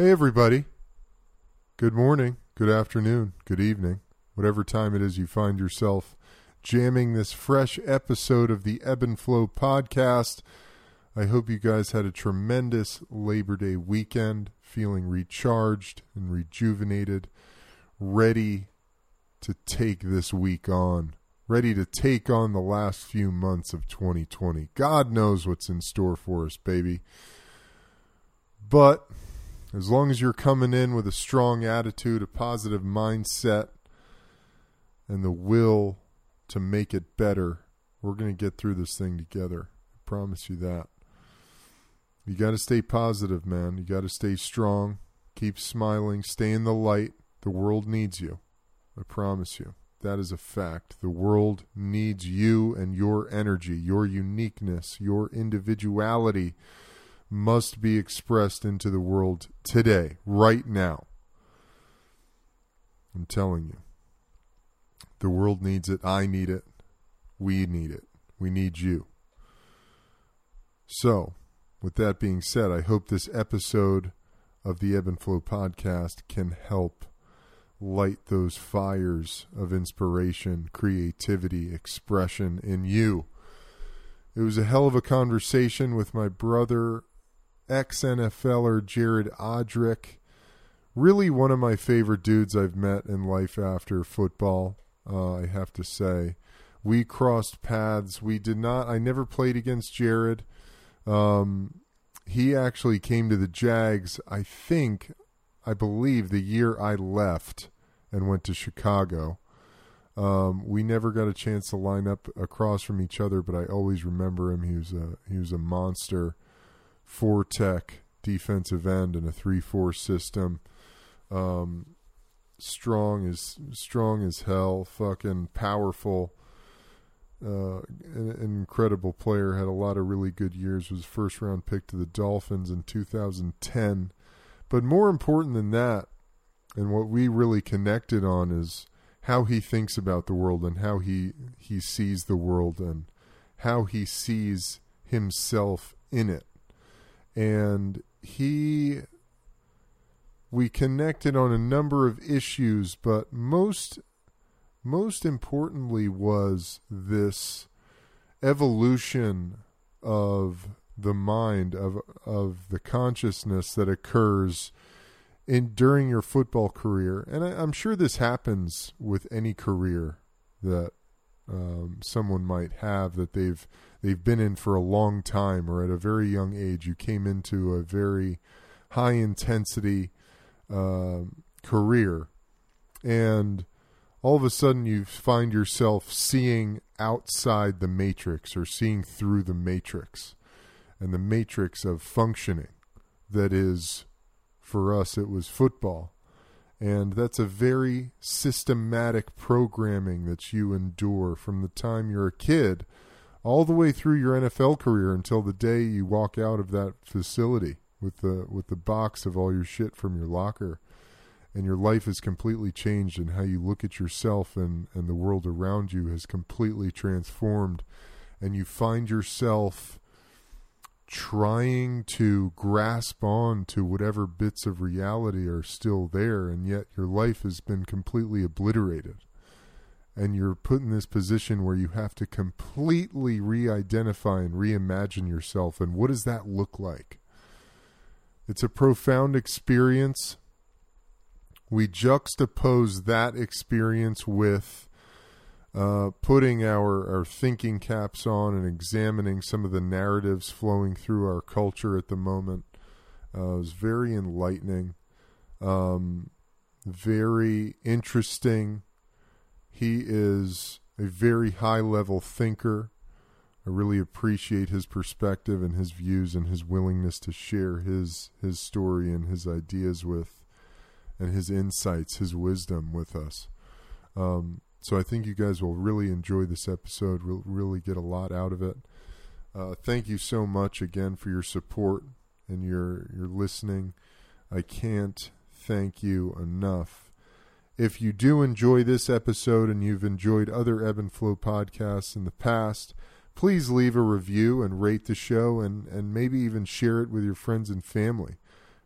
Hey, everybody. Good morning, good afternoon, good evening, whatever time it is you find yourself jamming this fresh episode of the Ebb and Flow podcast. I hope you guys had a tremendous Labor Day weekend, feeling recharged and rejuvenated, ready to take this week on, ready to take on the last few months of 2020. God knows what's in store for us, baby. But as long as you're coming in with a strong attitude, a positive mindset, and the will to make it better, we're going to get through this thing together. I promise you that. You got to stay positive, man. You got to stay strong. Keep smiling. Stay in the light. The world needs you. I promise you. That is a fact. The world needs you and your energy, your uniqueness, your individuality must be expressed into the world today, right now. I'm telling you. The world needs it. I need it. We need it. We need you. So, with that being said, I hope this episode of the Ebb and Flow podcast can help light those fires of inspiration, creativity, expression in you. It was a hell of a conversation with my brother ex NFLer Jared Odrick. Really, one of my favorite dudes I've met in life after football, uh, I have to say. We crossed paths. We did not, I never played against Jared. Um, he actually came to the Jags, I think, I believe, the year I left and went to Chicago. Um, we never got a chance to line up across from each other, but I always remember him. He was a he was a monster four tech defensive end in a three four system. Um, strong as strong as hell, fucking powerful. Uh, an, an, incredible player. Had a lot of really good years. Was first round pick to the Dolphins in 2010. But more important than that, and what we really connected on is how he thinks about the world and how he he sees the world and how he sees himself in it and he we connected on a number of issues but most most importantly was this evolution of the mind of of the consciousness that occurs in during your football career. And I, am sure this happens with any career that um, someone might have that they've they've been in for a long time or at a very young age. You came into a very high intensity uh, career, and all of a sudden you find yourself seeing outside the matrix or seeing through the matrix and the matrix of functioning that is for us it was football and that's a very systematic programming that you endure from the time you're a kid all the way through your NFL career until the day you walk out of that facility with the with the box of all your shit from your locker. And your life is completely changed and how you look at yourself and, and the world around you has completely transformed. And you find yourself trying to grasp on to whatever bits of reality are still there, and yet your life has been completely obliterated. And you're put in this position where you have to completely re identify and reimagine yourself. And what does that look like? It's a profound experience. We juxtapose that experience with uh, putting our, our thinking caps on and examining some of the narratives flowing through our culture at the moment uh, was very enlightening, um, very interesting. He is a very high level thinker. I really appreciate his perspective and his views and his willingness to share his his story and his ideas with and his insights, his wisdom with us. Um, so I think you guys will really enjoy this episode. We'll really get a lot out of it. Uh, thank you so much again for your support and your your listening. I can't thank you enough. If you do enjoy this episode and you've enjoyed other Ebb and Flow podcasts in the past, please leave a review and rate the show and, and maybe even share it with your friends and family.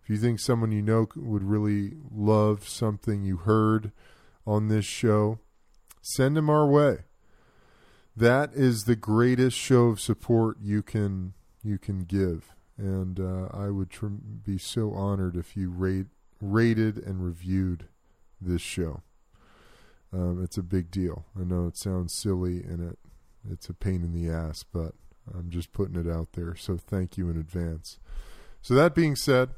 If you think someone you know would really love something you heard on this show, send them our way. That is the greatest show of support you can you can give, and uh, I would tr- be so honored if you rate rated and reviewed this show. Um, it's a big deal. I know it sounds silly and it it's a pain in the ass, but I'm just putting it out there. So thank you in advance. So that being said,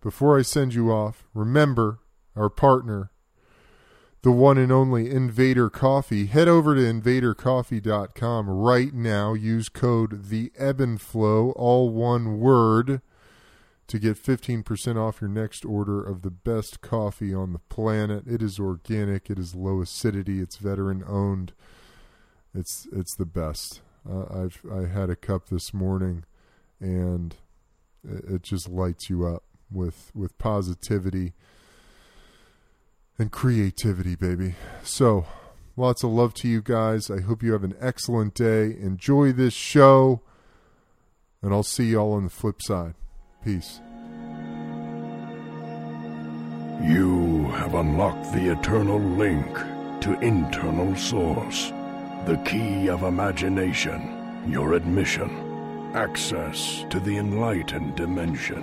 before I send you off, remember our partner, the one and only Invader Coffee. Head over to invadercoffee.com right now. Use code the ebb and flow, all one word, to get 15% off your next order of the best coffee on the planet. It is organic, it is low acidity, it's veteran owned. It's it's the best. Uh, I've I had a cup this morning, and it, it just lights you up with with positivity and creativity, baby. So, lots of love to you guys. I hope you have an excellent day. Enjoy this show, and I'll see y'all on the flip side. Peace. You have unlocked the eternal link to internal source, the key of imagination, your admission, access to the enlightened dimension.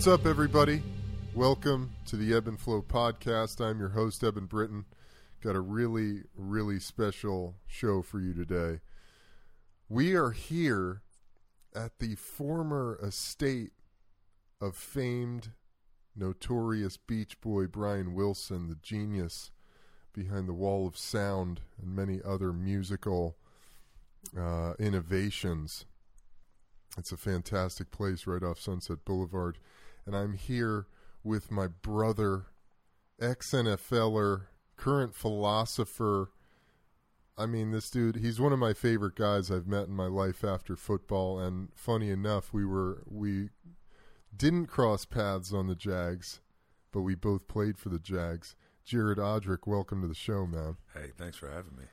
What's up, everybody? Welcome to the Ebb and Flow podcast. I'm your host, Eben Britton. Got a really, really special show for you today. We are here at the former estate of famed, notorious Beach Boy Brian Wilson, the genius behind the Wall of Sound and many other musical uh, innovations. It's a fantastic place right off Sunset Boulevard. And I'm here with my brother, ex NFLer, current philosopher. I mean, this dude, he's one of my favorite guys I've met in my life after football. And funny enough, we were, we didn't cross paths on the Jags, but we both played for the Jags. Jared Odrick, welcome to the show, man. Hey, thanks for having me.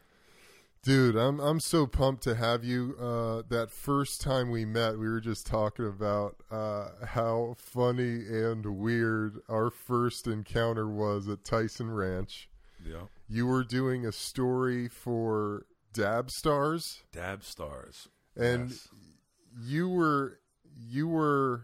Dude, I'm I'm so pumped to have you. Uh, that first time we met, we were just talking about uh, how funny and weird our first encounter was at Tyson Ranch. Yeah. You were doing a story for Dab Stars, Dab Stars. and Yes. you were you were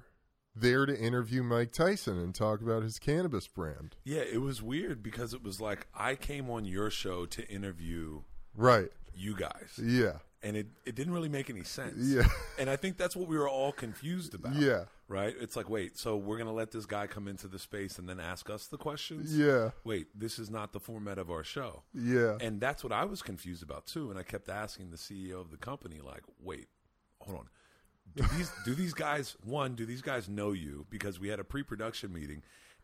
there to interview Mike Tyson and talk about his cannabis brand. Yeah, it was weird because it was like I came on your show to interview Right. You guys. Yeah. And it, it didn't really make any sense. Yeah. And I think that's what we were all confused about. Yeah. Right? It's like, wait, so we're going to let this guy come into the space and then ask us the questions? Yeah. Wait, this is not the format of our show. Yeah. And that's what I was confused about too. And I kept asking the CEO of the company, like, wait, hold on. Do these do these guys one, do these guys know you? Because we had a pre production meeting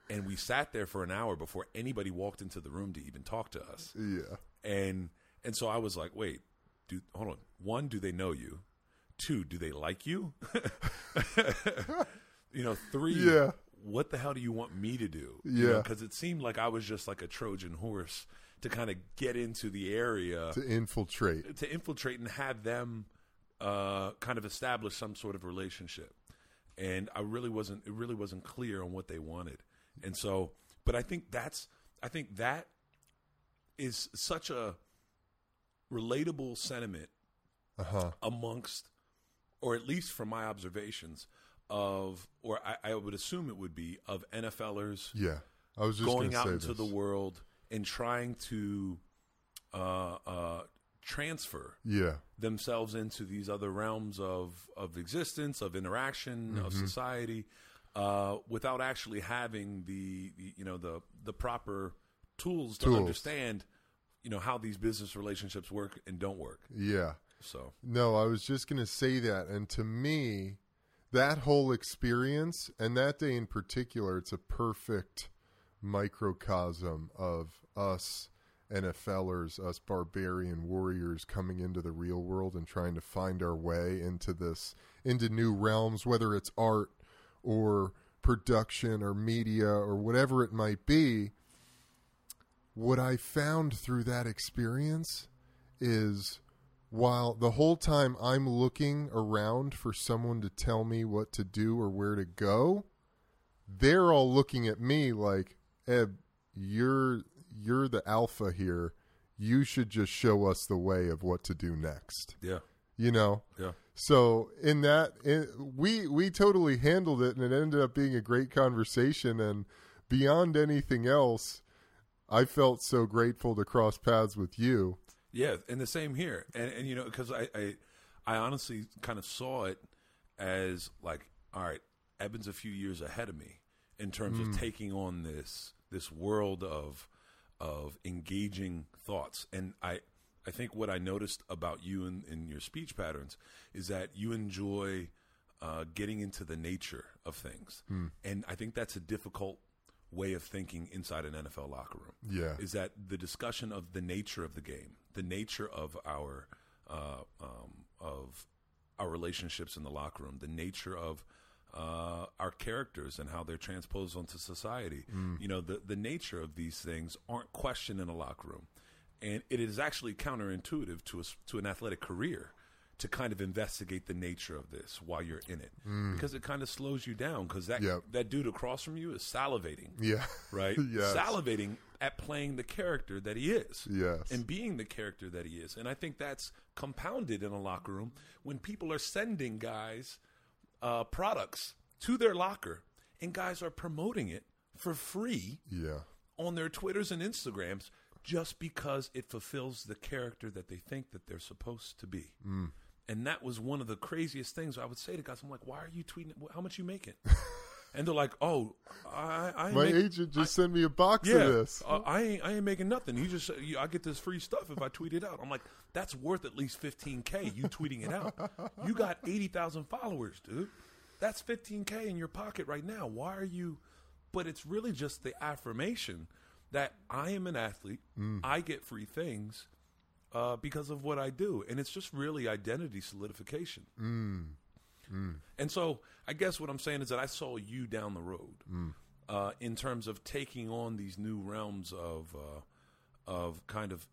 and we sat there for an hour before anybody walked into the room to even talk to us. yeah. And and so I was like, wait, do hold on. One, do they know you? Two, do they like you? you know, three, Yeah. what the hell do you want me to do? Yeah. Because it seemed like I was just like a Trojan horse to kind of get into the area To infiltrate. to infiltrate and have them uh, kind of establish some sort of relationship. And I really wasn't. It really wasn't clear on what they wanted. And so, but I think that's. I think that is such a relatable sentiment Uh huh. amongst, or at least from my observations of, or I, I would assume it would be of NFLers Yeah. I was just going out into this. the world and trying to uh, uh, transfer Yeah. themselves into these other realms of of existence, of interaction, of Mm-hmm. society, uh, without actually having the, the you know the the proper tools to Tools. understand you know how these business relationships work and don't work. Yeah. So No, I was just going to say that. And to me, that whole experience and that day in particular, it's a perfect microcosm of us NFLers, us barbarian warriors coming into the real world and trying to find our way into this, into new realms, whether it's art or production or media or whatever it might be. What I found through that experience is while the whole time I'm looking around for someone to tell me what to do or where to go, they're all looking at me like, Eb, you're you're the alpha here. You should just show us the way of what to do next. Yeah. You know? Yeah. So in that in, we we totally handled it and it ended up being a great conversation and beyond anything else, I felt so grateful to cross paths with you. Yeah, and the same here. And and you know, because I, I I honestly kind of saw it as like, all right, Eben's a few years ahead of me in terms of taking on this this world of of engaging thoughts. And I I think what I noticed about you and in, your speech patterns is that you enjoy uh, getting into the nature of things, and I think that's a difficult way of thinking inside an NFL locker room Yeah. is that the discussion of the nature of the game, the nature of our uh, um, of our relationships in the locker room, the nature of uh, our characters and how they're transposed onto society. You know, the the nature of these things aren't questioned in a locker room, and it is actually counterintuitive to a, to an athletic career to kind of investigate the nature of this while you're in it because it kind of slows you down because that Yep. that dude across from you is salivating Yeah. right? Yes. Salivating at playing the character that he is. Yes. And being the character that he is. And I think that's compounded in a locker room when people are sending guys uh, products to their locker and guys are promoting it for free Yeah. on their Twitters and Instagrams just because it fulfills the character that they think that they're supposed to be. Mm. And that was one of the craziest things I would say to guys. I'm like, why are you tweeting? How much you making? and they're like, oh, I, I My make- agent just sent me a box yeah, of this. uh, I ain't I ain't making nothing. You just you, I get this free stuff if I tweet it out. I'm like, that's worth at least 15k. You tweeting it out. You got 80,000 followers, dude. That's 15k in your pocket right now. Why are you? But it's really just the affirmation that I am an athlete. I get free things uh, because of what I do, and it's just really identity solidification. And so I guess what I'm saying is that I saw you down the road uh, in terms of taking on these new realms of uh, of kind of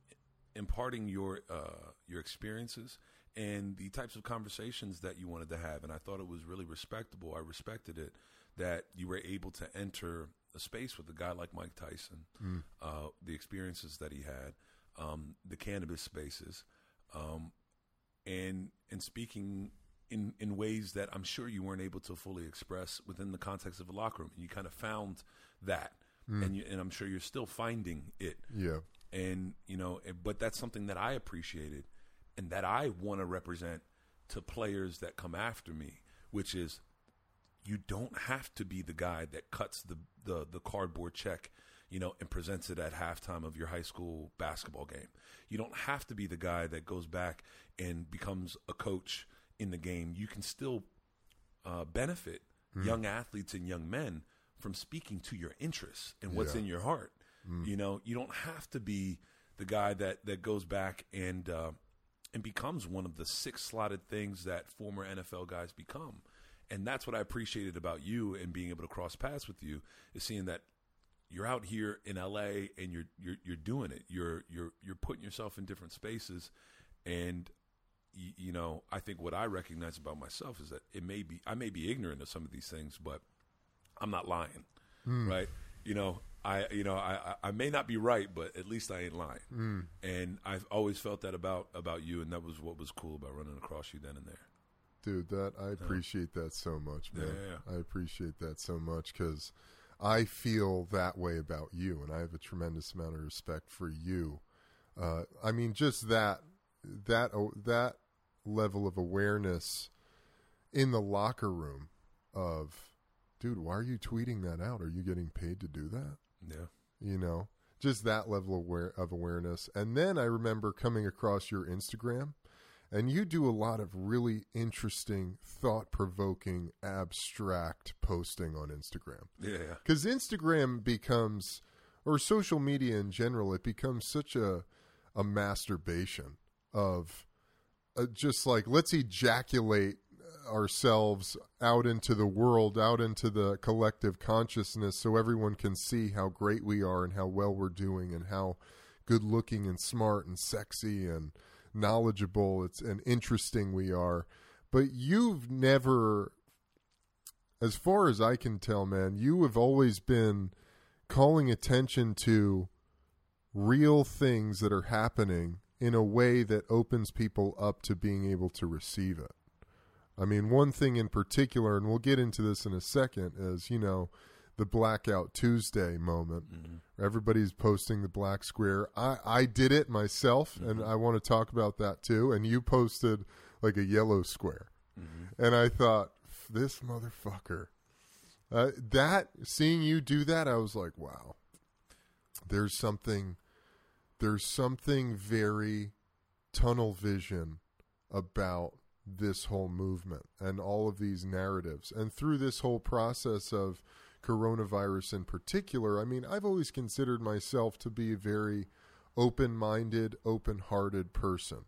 imparting your uh, your experiences and the types of conversations that you wanted to have. And I thought it was really respectable. I respected it that you were able to enter a space with a guy like Mike Tyson, uh, the experiences that he had, um, the cannabis spaces, um, and and speaking in in ways that I'm sure you weren't able to fully express within the context of a locker room. And you kind of found that, and you, and I'm sure you're still finding it. Yeah. And you know, but that's something that I appreciated, and that I want to represent to players that come after me, which is you don't have to be the guy that cuts the, the, the cardboard check, you know, and presents it at halftime of your high school basketball game. You don't have to be the guy that goes back and becomes a coach in the game. You can still uh, benefit young athletes and young men from speaking to your interests and what's Yeah. in your heart. You know, you don't have to be the guy that, that goes back and uh, and becomes one of the six slotted things that former NFL guys become. And that's what I appreciated about you and being able to cross paths with you is seeing that you're out here in LA and you're you're you're doing it. You're you're you're putting yourself in different spaces and you, you know, I think what I recognize about myself is that it may be I may be ignorant of some of these things, but I'm not lying. Hmm. Right? You know, I you know, I, I may not be right, but at least I ain't lying. Hmm. And I've always felt that about about you and that was what was cool about running across you then and there. Dude, that I appreciate that so much, man. Yeah, yeah, I appreciate that so much because I feel that way about you, and I have a tremendous amount of respect for you. Uh, I mean, just that that oh, that level of awareness in the locker room of, dude, why are you tweeting that out? Are you getting paid to do that? Yeah. you know just that level of, aware, of awareness and then i remember coming across your instagram and you do a lot of really interesting, thought provoking, abstract posting on Instagram. Yeah. Because Instagram becomes, or social media in general, it becomes such a a masturbation of uh, just like let's ejaculate ourselves out into the world, out into the collective consciousness, so everyone can see how great we are and how well we're doing and how good looking and smart and sexy and knowledgeable it's and interesting we are. But you've never as far as I can tell, man, you have always been calling attention to real things that are happening in a way that opens people up to being able to receive it. I mean, one thing in particular, and we'll get into this in a second, is, you know, the Blackout Tuesday moment. Mm-hmm. Everybody's posting the black square. I, I did it myself, and mm-hmm. I want to talk about that too. And you posted like a yellow square. Mm-hmm. And I thought, this motherfucker. Uh, that, seeing you do that, I was like, wow. There's something, there's something very tunnel vision about this whole movement and all of these narratives. And through this whole process of coronavirus in particular, I mean, I've always considered myself to be a very open minded, open hearted person.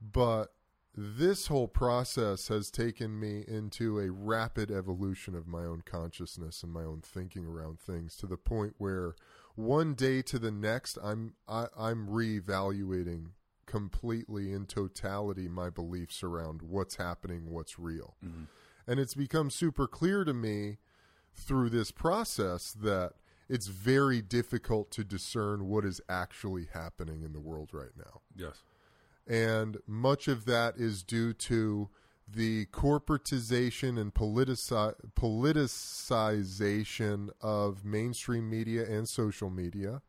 But this whole process has taken me into a rapid evolution of my own consciousness and my own thinking around things to the point where one day to the next I'm I, I'm reevaluating completely in totality my beliefs around what's happening, what's real. Mm-hmm. And it's become super clear to me through this process that it's very difficult to discern what is actually happening in the world right now. Yes. And much of that is due to the corporatization and politici- politicization of mainstream media and social media.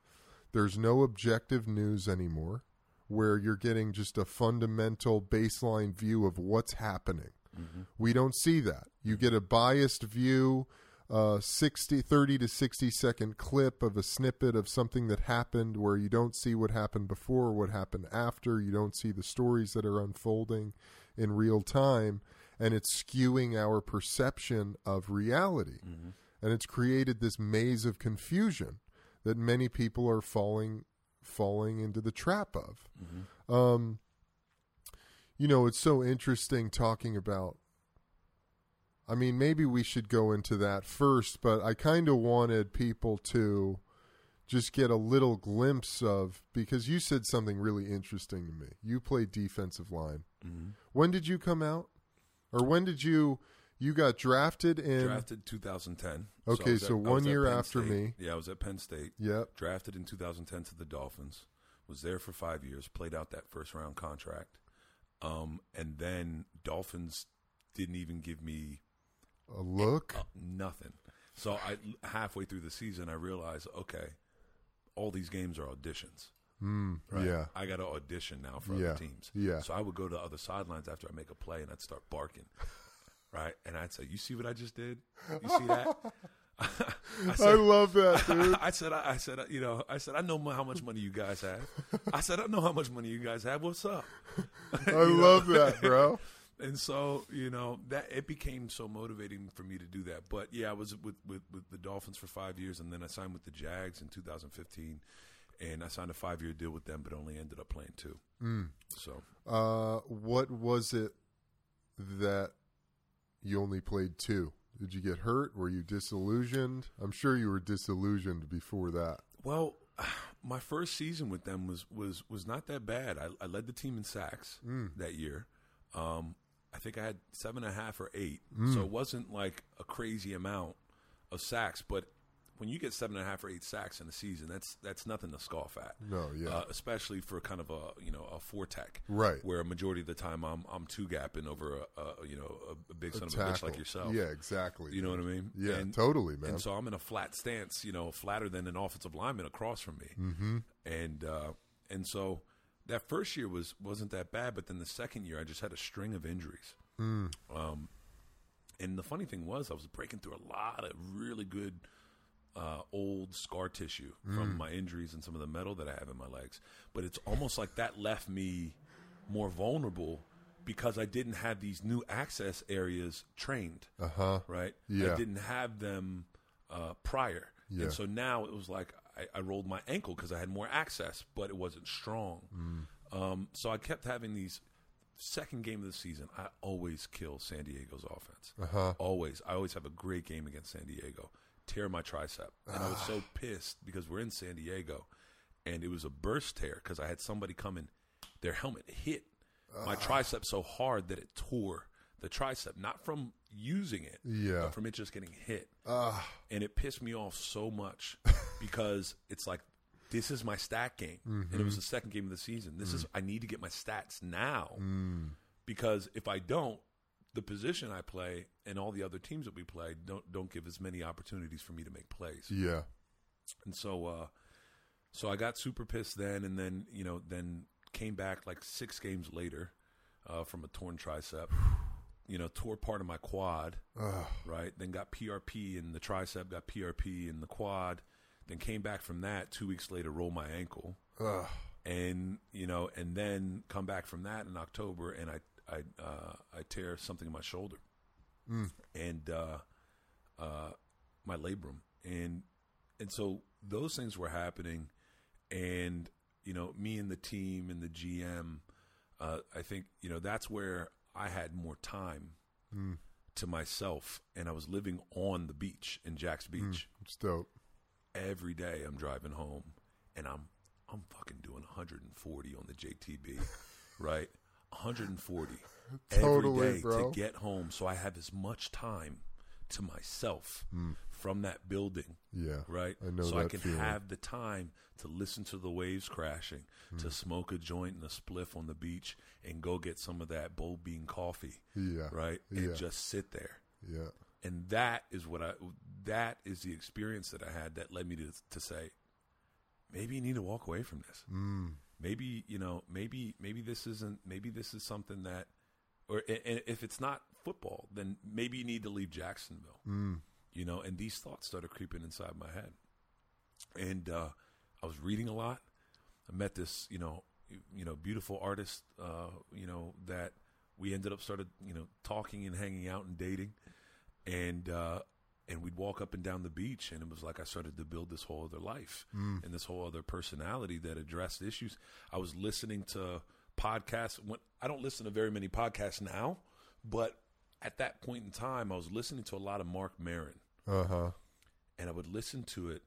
There's no objective news anymore where you're getting just a fundamental baseline view of what's happening. Mm-hmm. We don't see that. You get a biased view, uh, 60, 30 to 60 second clip of a snippet of something that happened where you don't see what happened before what happened after. You don't see the stories that are unfolding in real time. And it's skewing our perception of reality. And it's created this maze of confusion that many people are falling falling into the trap of. Um, you know, it's so interesting talking about. I mean, maybe we should go into that first, but I kind of wanted people to just get a little glimpse of because you said something really interesting to me. You played defensive line. When did you come out, or when did you you got drafted in? Drafted 2010. Okay, so I one year after State. me. Yeah, I was at Penn State. Yep. Drafted in 2010 to the Dolphins. Was there for five years. Played out that first round contract. Um, and then Dolphins didn't even give me A look. uh, nothing. So I halfway through the season, I realized, okay, all these games are auditions. Mm, Right? Yeah. I got to audition now for Yeah. other teams. Yeah. So I would go to other sidelines after I make a play and I'd start barking. right? And I'd say, "You see what I just did? You see that?" I I love that, dude. I said, I, I said, uh, you know, I said, I know how much money you guys have. I said, I know how much money you guys have. What's up? I love that, bro. And so, you know, that it became so motivating for me to do that. But yeah, I was with, with, with the Dolphins for five years, and then I signed with the Jags in 2015, and I signed a five year deal with them, but only ended up playing two. So Uh, what was it that you only played two? Did you get hurt? Were you disillusioned? I'm sure you were disillusioned before that. Well, my first season with them was was was not that bad. I, I led the team in sacks that year. Um, I think I had seven and a half or eight, so it wasn't like a crazy amount of sacks. But when you get seven and a half or eight sacks in a season, that's that's nothing to scoff at. No, yeah. uh, especially for kind of a you know a four tech, Right. Where a majority of the time I'm I'm two gapping over a, a you know a, a big son of a bitch like yourself. Yeah, exactly. You know what I mean? Yeah, And- totally, man. and so I'm in a flat stance, you know, flatter than an offensive lineman across from me. Mm-hmm. And uh, and so that first year was wasn't that bad, but then the second year I just had a string of injuries. Um, and the funny thing was I was breaking through a lot of really good uh, old scar tissue from my injuries and some of the metal that I have in my legs. But it's almost like that left me more vulnerable because I didn't have these new access areas trained. Uh huh. Right? Yeah. I didn't have them uh, prior. Yeah. And so now it was like I, I rolled my ankle because I had more access, but it wasn't strong. Mm. Um, so I kept having these. Second game of the season, I always kill San Diego's offense. Uh huh. Always. I always have a great game against San Diego. Tear my tricep. And I was so pissed because we're in San Diego and it was a burst tear because I had somebody come in, their helmet hit my tricep so hard that it tore the tricep, not from using it, Yeah. but from it just getting hit. Ah. And it pissed me off so much because it's like, this is my stat game. And it was the second game of the season. This is, I need to get my stats now because if I don't, the position I play and all the other teams that we play don't don't give as many opportunities for me to make plays. Yeah. And so uh so I got super pissed then and then, you know, then came back like 6 games later uh from a torn tricep. You know, tore part of my quad, Ugh. right? Then got PRP in the tricep, got PRP in the quad. Then came back from that 2 weeks later rolled my ankle Ugh. and you know, and then come back from that in October, and I I uh, I tear something in my shoulder, and uh, uh, my labrum, and and so those things were happening, and you know, me and the team and the GM, uh, I think you know that's where I had more time hmm. to myself, and I was living on the beach in Jax hmm. Beach It's dope. every day I'm driving home and I'm I'm fucking doing 140 on the JTB, right? 140 Totally, every day bro. to get home so I have as much time to myself from that building, Yeah. right? I know so I can feeling. have the time to listen to the waves crashing, to smoke a joint and a spliff on the beach and go get some of that Bold Bean coffee, Yeah. right? And Yeah. just sit there Yeah. and that is what I that is the experience that I had that led me to to say maybe you need to walk away from this. Mm. Maybe you know maybe maybe this isn't maybe this is something that or and if it's not football then maybe you need to leave Jacksonville. Mm. You know, and these thoughts started creeping inside my head. And uh, I was reading a lot. I met this, you know, you know, beautiful artist, uh, you know, that we ended up started, you know, talking and hanging out and dating, and uh, and we'd walk up and down the beach, and it was like I started to build this whole other life and this whole other personality that addressed issues. I was listening to podcasts. When, I don't listen to very many podcasts now, but at that point in time, I was listening to a lot of Marc Maron Uh huh. and I would listen to it.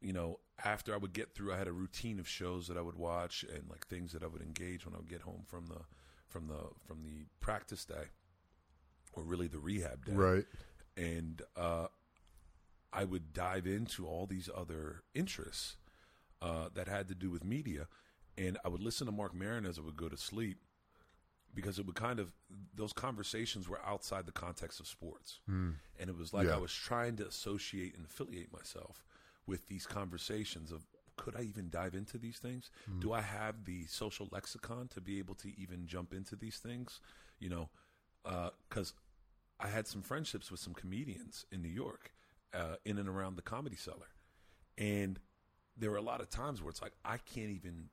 You know, after I would get through, I had a routine of shows that I would watch and like things that I would engage when I would get home from the from the from the practice day, or really the rehab day. Right. And uh, I would dive into all these other interests uh, that had to do with media, and I would listen to Marc Maron as I would go to sleep because it would kind of those conversations were outside the context of sports, hmm. and it was like Yeah. I was trying to associate and affiliate myself with these conversations of could I even dive into these things? Hmm. Do I have the social lexicon to be able to even jump into these things? You know, uh, because I had some friendships with some comedians in New York, uh, in and around the comedy cellar, and there were a lot of times where it's like I can't even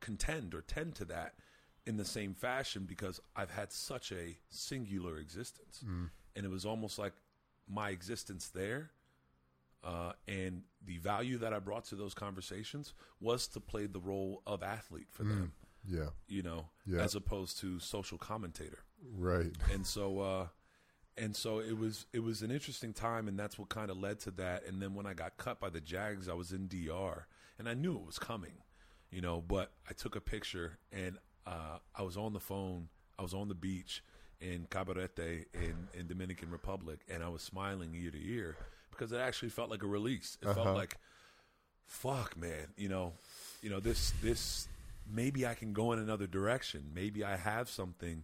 contend or tend to that in the same fashion because I've had such a singular existence, and it was almost like my existence there. Uh, and the value that I brought to those conversations was to play the role of athlete for them, Yeah. you know, Yeah. as opposed to social commentator Right. and so uh and so it was it was an interesting time and that's what kind of led to that and then when I got cut by the Jags I was in DR and I knew it was coming you know but I took a picture and uh I was on the phone I was on the beach in Cabarete in in Dominican Republic and I was smiling ear to ear because it actually felt like a release it felt like fuck man you know you know this this maybe i can go in another direction maybe i have something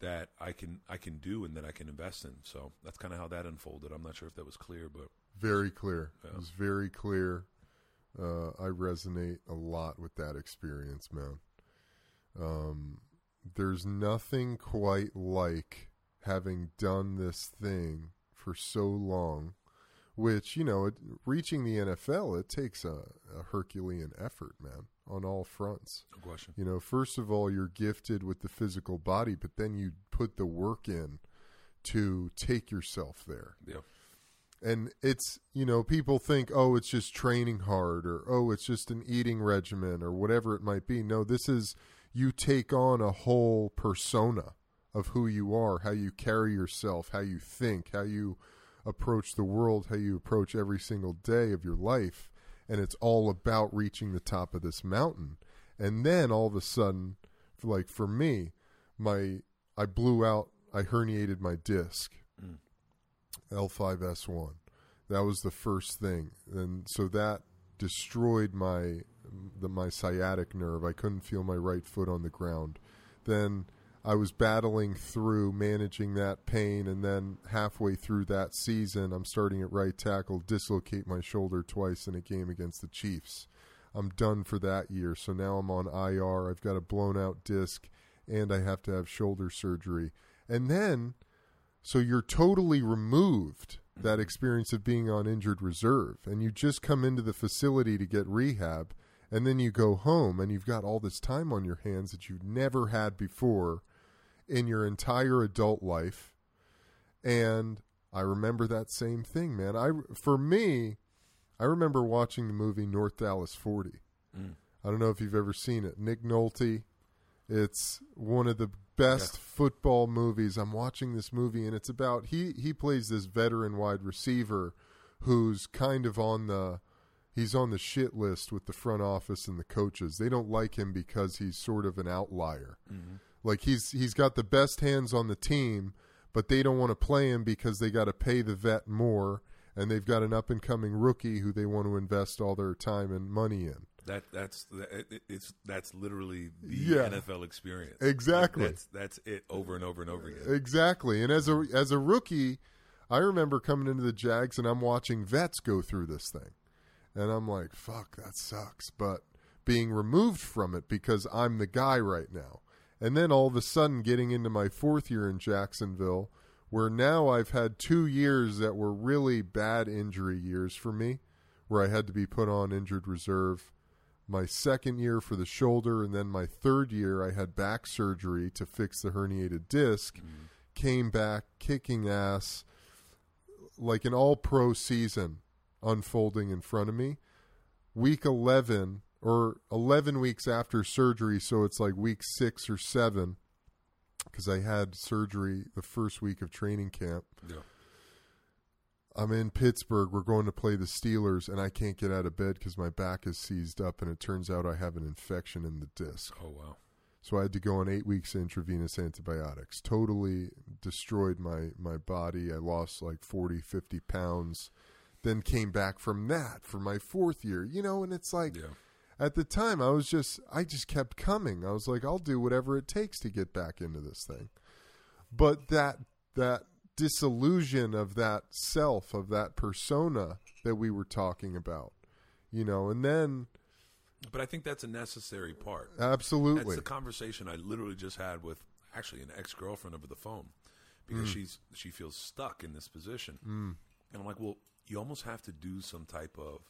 that i can i can do and that i can invest in so that's kind of how that unfolded i'm not sure if that was clear but Very clear. It was very clear. Uh, I resonate a lot with that experience, man. Um, there's nothing quite like having done this thing for so long which you know, it, reaching the NFL, it takes a, a Herculean effort, man, on all fronts. No question. You know, first of all, you're gifted with the physical body, but then you put the work in to take yourself there. Yeah. And it's, you know, people think, oh, it's just training hard or, oh, it's just an eating regimen or whatever it might be. No, this is, you take on a whole persona of who you are, how you carry yourself, how you think, how you approach the world, how you approach every single day of your life. And it's all about reaching the top of this mountain. And then all of a sudden, like for me, my I blew out, I herniated my disc, Mm. L5S1. That was the first thing, and so that destroyed my the my sciatic nerve. I couldn't feel my right foot on the ground. Then I was battling through managing that pain, and then halfway through that season, I'm starting at right tackle, dislocate my shoulder twice in a game against the Chiefs. I'm done for that year, so now I'm on IR. I've got a blown out disc, and I have to have shoulder surgery. And then, so you're totally removed that experience of being on injured reserve, and you just come into the facility to get rehab, and then you go home, and you've got all this time on your hands that you've never had before in your entire adult life. And I remember that same thing, man. I for me, I remember watching the movie North Dallas 40. Mm. I don't know if you've ever seen it. Nick Nolte. It's one of the best football movies. I'm watching this movie and it's about he he plays this veteran wide receiver who's kind of on the he's on the shit list with the front office and the coaches. They don't like him because he's sort of an outlier. Mm-hmm. Like he's he's got the best hands on the team, but they don't want to play him because they got to pay the vet more and they've got an up and coming rookie who they want to invest all their time and money in. That that's it's that's literally the Yeah. NFL experience. Exactly. Like, that's that's it over and over and over again. Exactly. And as a as a rookie, I remember coming into the Jags and I'm watching vets go through this thing. And I'm like, fuck, that sucks. But being removed from it because I'm the guy right now. And then all of a sudden getting into my fourth year in Jacksonville, where now I've had two years that were really bad injury years for me, where I had to be put on injured reserve. My second year for the shoulder, and then my third year, I had back surgery to fix the herniated disc. Mm-hmm. Came back kicking ass, like an all pro season unfolding in front of me. Week 11, or 11 weeks after surgery, so it's like week six or seven, because I had surgery the first week of training camp. Yeah. I'm in Pittsburgh. We're going to play the Steelers, and I can't get out of bed because my back is seized up, and it turns out I have an infection in the disc. Oh wow. So I had to go on eight weeks of intravenous antibiotics. Totally destroyed my, my body. I lost like 40, 50 pounds. Then came back from that for my fourth year, you know, and it's like Yeah. at the time I was just I just kept coming. I was like, I'll do whatever it takes to get back into this thing. But that that disillusion of that self, of that persona that we were talking about, you know, and then But I think that's a necessary part. absolutely. That's the conversation I literally just had with actually an ex girlfriend over the phone Mm. because she's she feels stuck in this position, and I'm like, well, you almost have to do some type of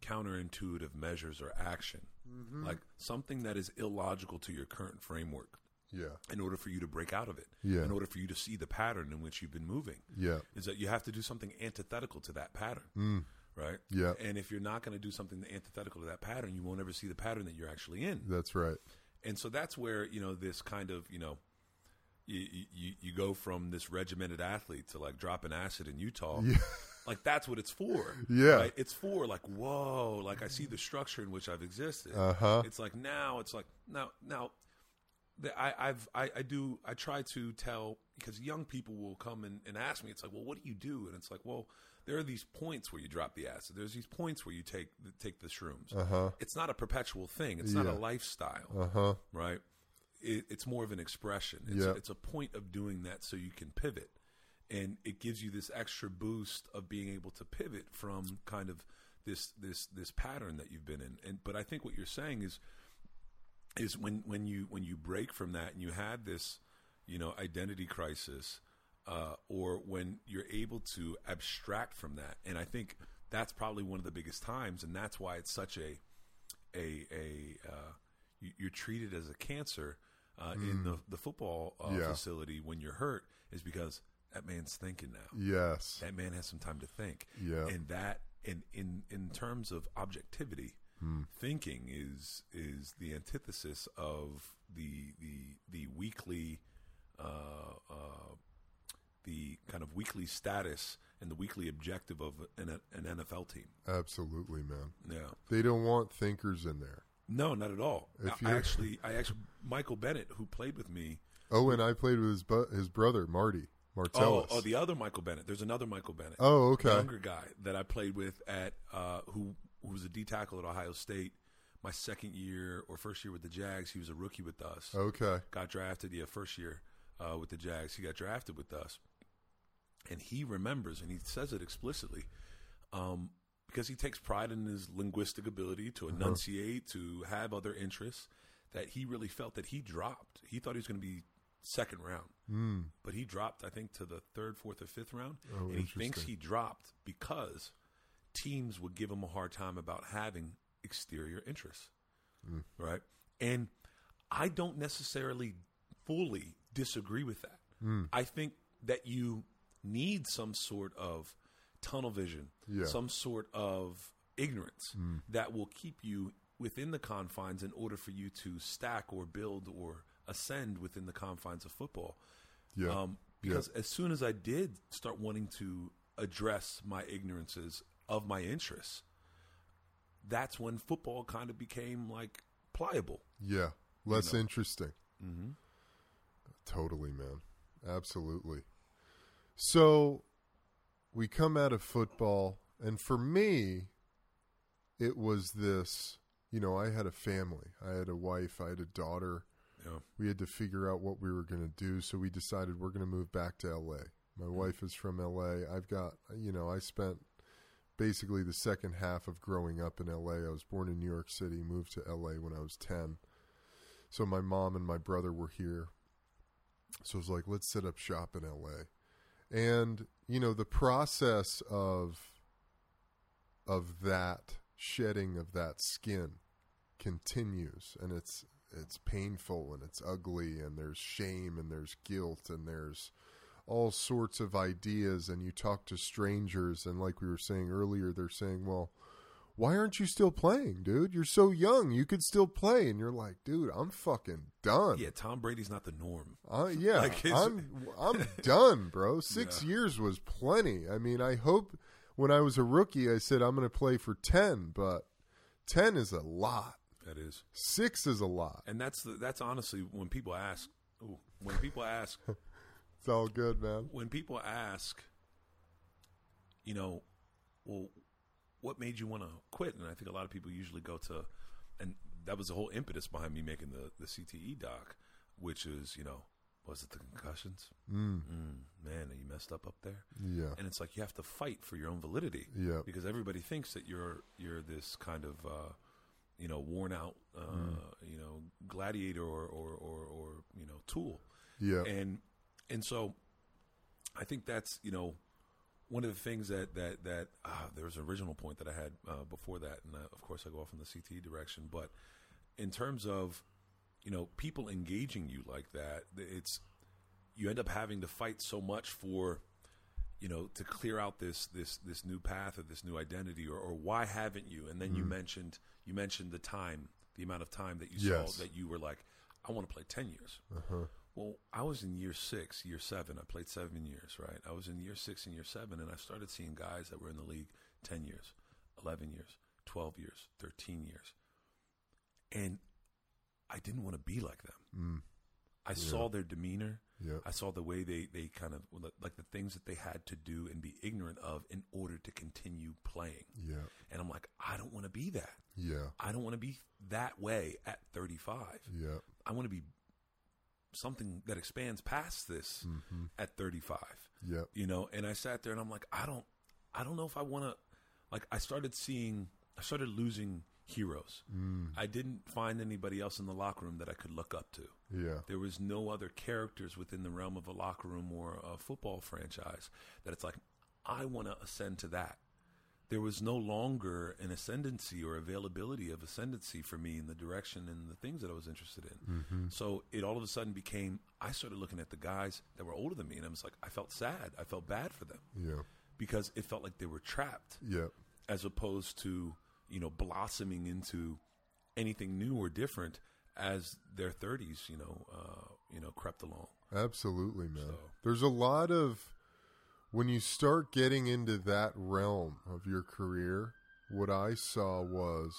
counterintuitive measures or action, Mm-hmm. like something that is illogical to your current framework, yeah. in order for you to break out of it. Yeah. In order for you to see the pattern in which you've been moving. Yeah. Is that you have to do something antithetical to that pattern. Mm. Right? Yeah. And if you're not going to do something antithetical to that pattern, you won't ever see the pattern that you're actually in. That's right. And so that's where, you know, this kind of, you know, you, you, you go from this regimented athlete to like dropping acid in Utah. Yeah. Like that's what it's for. Yeah. Right? It's for like, whoa, like I see the structure in which I've existed. Uh-huh. It's like now it's like now now the, I, I've I, I do I try to tell because young people will come and, and ask me, it's like, well, what do you do? And it's like, well, there are these points where you drop the acid. There's these points where you take take the shrooms. Uh-huh. It's not a perpetual thing. It's not a lifestyle Uh-huh. right? It, it's more of an expression. It's, Yeah. it's a point of doing that so you can pivot, and it gives you this extra boost of being able to pivot from kind of this this this pattern that you've been in. And but I think what you're saying is is when when you when you break from that and you had this you know identity crisis. uh, or when you're able to abstract from that. And I think that's probably one of the biggest times, and that's why it's such a a a uh, you, you're treated as a cancer uh, in the the football uh, Yeah. facility when you're hurt is because that man's thinking now. Yes. That man has some time to think. Yeah. And that in in in terms of objectivity, thinking is is the antithesis of the the the weekly uh, uh, the kind of weekly status and the weekly objective of an, an NFL team. Absolutely, man. Yeah. They don't want thinkers in there. No, not at all. If I, I actually, I actually, Michael Bennett, who played with me. Oh, and I played with his bu- his brother Marty Martellus. Oh, oh, the other Michael Bennett. There's another Michael Bennett. Oh, okay. younger guy that I played with at uh, who who was a D tackle at Ohio State. My second year or first year with the Jags, he was a rookie with us. Okay. Got drafted, yeah, first year uh, with the Jags. He got drafted with us, and he remembers and he says it explicitly um, because he takes pride in his linguistic ability to enunciate, to have other interests. That he really felt that he dropped. He thought he was going to be second round, Mm. but he dropped, I think, to the third, fourth, or fifth round. Oh, and he thinks he dropped because teams would give him a hard time about having exterior interests, Mm. right? And I don't necessarily fully disagree with that. Mm. I think that you need some sort of tunnel vision, Yeah. some sort of ignorance Mm. that will keep you within the confines in order for you to stack or build or ascend within the confines of football. Yeah. Um, because as soon as I did start wanting to address my ignorances of my interests, that's when football kind of became like pliable. Yeah. Less know. interesting. Mm-hmm. Totally, man. Absolutely. So we come out of football, and for me, it was this you know, I had a family. I had a wife, I had a daughter. Yeah. We had to figure out what we were going to do, so we decided we're going to move back to LA. My mm-hmm. wife is from LA. I've got, you know, I spent basically the second half of growing up in LA. I was born in New York City, moved to LA when I was 10. So my mom and my brother were here. So I was like, let's set up shop in LA. And, you know, the process of of that shedding of that skin continues and it's it's painful and it's ugly and there's shame and there's guilt and there's all sorts of ideas and you talk to strangers and like we were saying earlier they're saying well why aren't you still playing dude you're so young you could still play and you're like dude i'm fucking done Yeah, Tom Brady's not the norm. uh, yeah, Like I'm I'm done, bro. Six Yeah. years was plenty. I mean, I hope when I was a rookie, I said I'm going to play for ten, but ten is a lot. That is, Six is a lot. and that's the, that's honestly when people ask. Ooh, when people ask, It's all good, man. when people ask, you know, well, what made you want to quit? And I think a lot of people usually go to, and that was the whole impetus behind me making the the CTE doc, which is you know, was it the concussions? Mm, Mm, man, are you messed up up there? yeah, And it's like you have to fight for your own validity yeah, because everybody thinks that you're you're this kind of uh, you know worn out uh, Mm. you know gladiator or, or or or you know tool yeah, and and so I think that's you know one of the things that that that ah, there was an original point that I had uh, before that, and uh, of course I go off in the CT direction. But in terms of you know people engaging you like that, it's you end up having to fight so much for you know to clear out this this this new path or this new identity or, or why haven't you? And then you mentioned you mentioned the time, the amount of time that you Yes. saw that you were like, I want to play ten years. uh-huh. Well, I was in year six, year seven. I played seven years, right? I was in year six and year seven, and I started seeing guys that were in the league 10 years, 11 years, 12 years, 13 years. And I didn't want to be like them. mm, I saw their demeanor. yeah, I saw the way they, they kind of, like the things that they had to do and be ignorant of in order to continue playing. yeah, And I'm like, I don't want to be that. yeah, I don't want to be that way at 35. yeah, I want to be something that expands past this hmm at 35 yeah, you know and i sat there and i'm like i don't i don't know if i want to like i started seeing i started losing heroes. Mm. I didn't find anybody else in the locker room that I could look up to. Yeah. There was no other characters within the realm of a locker room or a football franchise that it's like, I want to ascend to that. There was no longer an ascendancy or availability of ascendancy for me in the direction and the things that I was interested in. Mm-hmm. So it all of a sudden became, I started looking at the guys that were older than me and I was like, I felt sad. I felt bad for them Yeah. because it felt like they were trapped Yeah. as opposed to you know blossoming into anything new or different as their 30s you know uh, you know crept along Absolutely, man. So- There's a lot of when you start getting into that realm of your career, what I saw was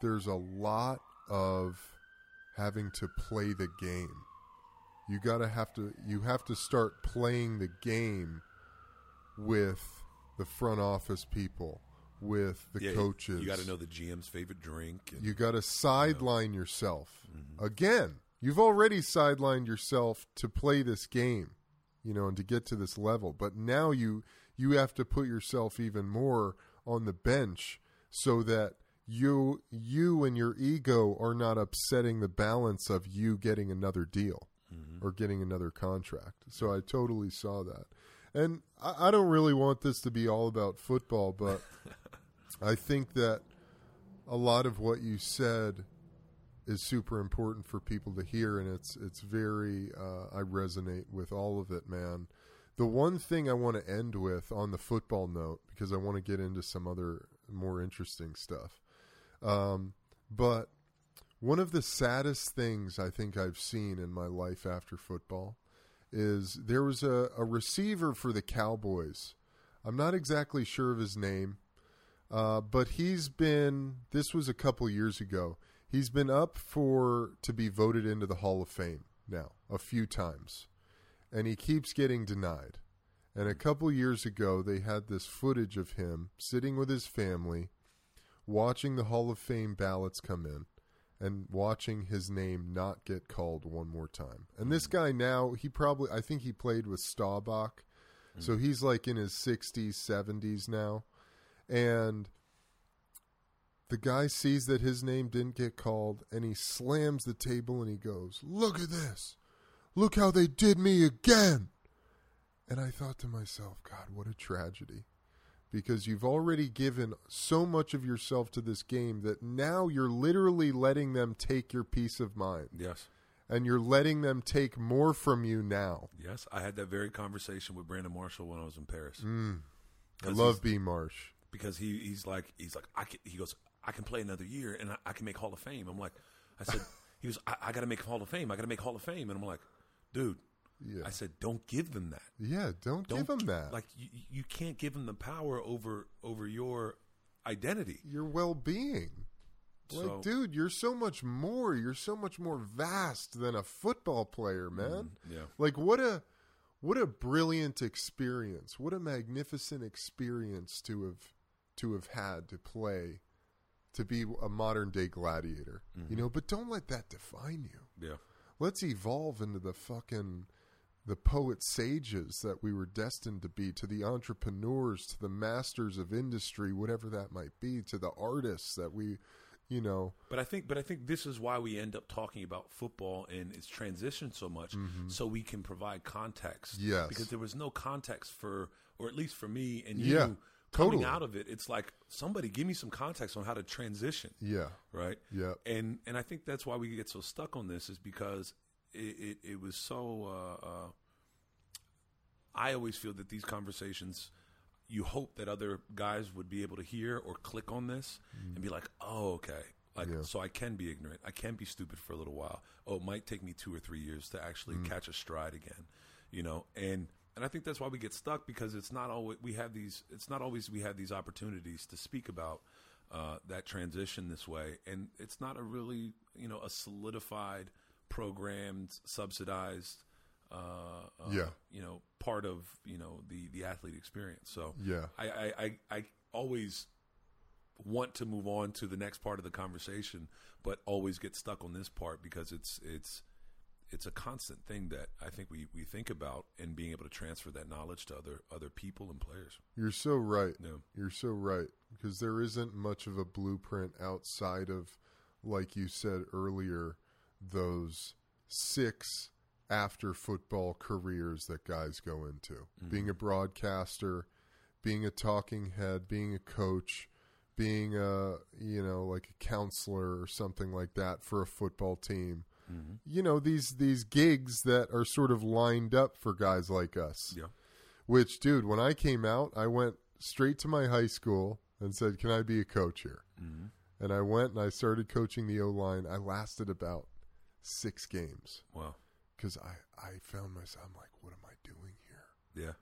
there's a lot of having to play the game. You got to have to you have to start playing the game with the front office people, with the Yeah, you- coaches. you got to know the gm's favorite drink and, You got to sideline yourself. Mm-hmm. Again, you've already sidelined yourself to play this game, you know, and to get to this level. But now you you have to put yourself even more on the bench so that you you and your ego are not upsetting the balance of you getting another deal Mm-hmm. or getting another contract. So I totally saw that. And I, I don't really want this to be all about football, but I think that a lot of what you said is super important for people to hear, and it's it's very uh, I resonate with all of it, man. The one thing I want to end with on the football note, because I want to get into some other more interesting stuff, um, but one of the saddest things I think I've seen in my life after football is there was a, a receiver for the Cowboys. I'm not exactly sure of his name. Uh, but he's been this was a couple years ago. He's been up for to be voted into the Hall of Fame now a few times, and he keeps getting denied. And a couple years ago, they had this footage of him sitting with his family, watching the Hall of Fame ballots come in, and watching his name not get called one more time. And this guy now, he probably I think he played with Staubach, so he's like in his 60s, 70s now and the guy sees that his name didn't get called and he slams the table and he goes, Look at this. Look how they did me again. And I thought to myself, God, what a tragedy. Because you've already given so much of yourself to this game that now you're literally letting them take your peace of mind. yes And you're letting them take more from you now. yes i had that very conversation with brandon marshall when i was in paris Mm. I love B. Marsh. Because he he's like he's like I can, he goes I can play another year and I, I can make Hall of Fame. I'm like I said he was I, I got to make Hall of Fame. I got to make Hall of Fame, and I'm like, dude. Yeah. I said, don't give them that. Yeah, don't, Don't give them that. Like you, you can't give them the power over over your identity. your well-being. Like, So- dude, you're so much more. You're so much more vast than a football player, mm, man. Yeah. Like what a what a brilliant experience. What a magnificent experience to have to have had to play to be a modern day gladiator. You know, but don't let that define you. Yeah. Let's evolve into the fucking the poet sages that we were destined to be, to the entrepreneurs, to the masters of industry, whatever that might be, to the artists that we, you know, But I think, but I think this is why we end up talking about football and its transition so much, so we can provide context. Mm-hmm. Yes. because there was no context for, or at least for me and you Yeah, coming out of it. It's like somebody give me some context on how to transition. yeah, right? Yeah. And and I think that's why we get so stuck on this is because it it, it was so. Uh, uh, I always feel that these conversations, you hope that other guys would be able to hear or click on this and be like, oh, okay. Like, Yeah. so I can be ignorant. I can be stupid for a little while. Oh, it might take me two or three years to actually catch a stride again, you know. And and I think that's why we get stuck because it's not always we have these. It's not always we have these opportunities to speak about uh, that transition this way, and it's not a really you know a solidified, programmed, subsidized. Uh, uh, Yeah. you know, part of you know the the athlete experience. So Yeah. I, I, I, I always want to move on to the next part of the conversation, but always get stuck on this part because it's it's it's a constant thing that I think we, we think about and being able to transfer that knowledge to other other people and players. You're so right. Yeah. You're so right because there isn't much of a blueprint outside of, like you said earlier, those six after football careers that guys go into. Mm-hmm. Being a broadcaster, being a talking head, being a coach, being a you know like a counselor or something like that for a football team. You know these these gigs that are sort of lined up for guys like us. Yeah. Which, dude, when I came out, I went straight to my high school and said, "Can I be a coach here?" Mm-hmm. And I went and I started coaching the O line. I lasted about six games Wow. because I I found myself. I'm like, what am I doing here? Yeah.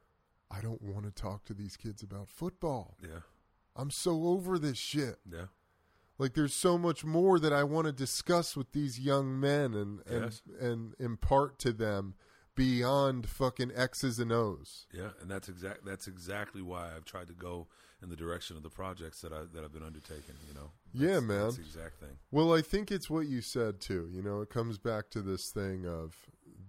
I don't want to talk to these kids about football. Yeah. I'm so over this shit. Yeah. Like there's so much more that I want to discuss with these young men and and Yes. and impart to them beyond fucking X's and O's. Yeah, and that's exact. That's exactly why I've tried to go in the direction of the projects that I that I've been undertaking. You know. Yeah, man. That's the exact thing. Well, I think it's what you said too. You know, it comes back to this thing of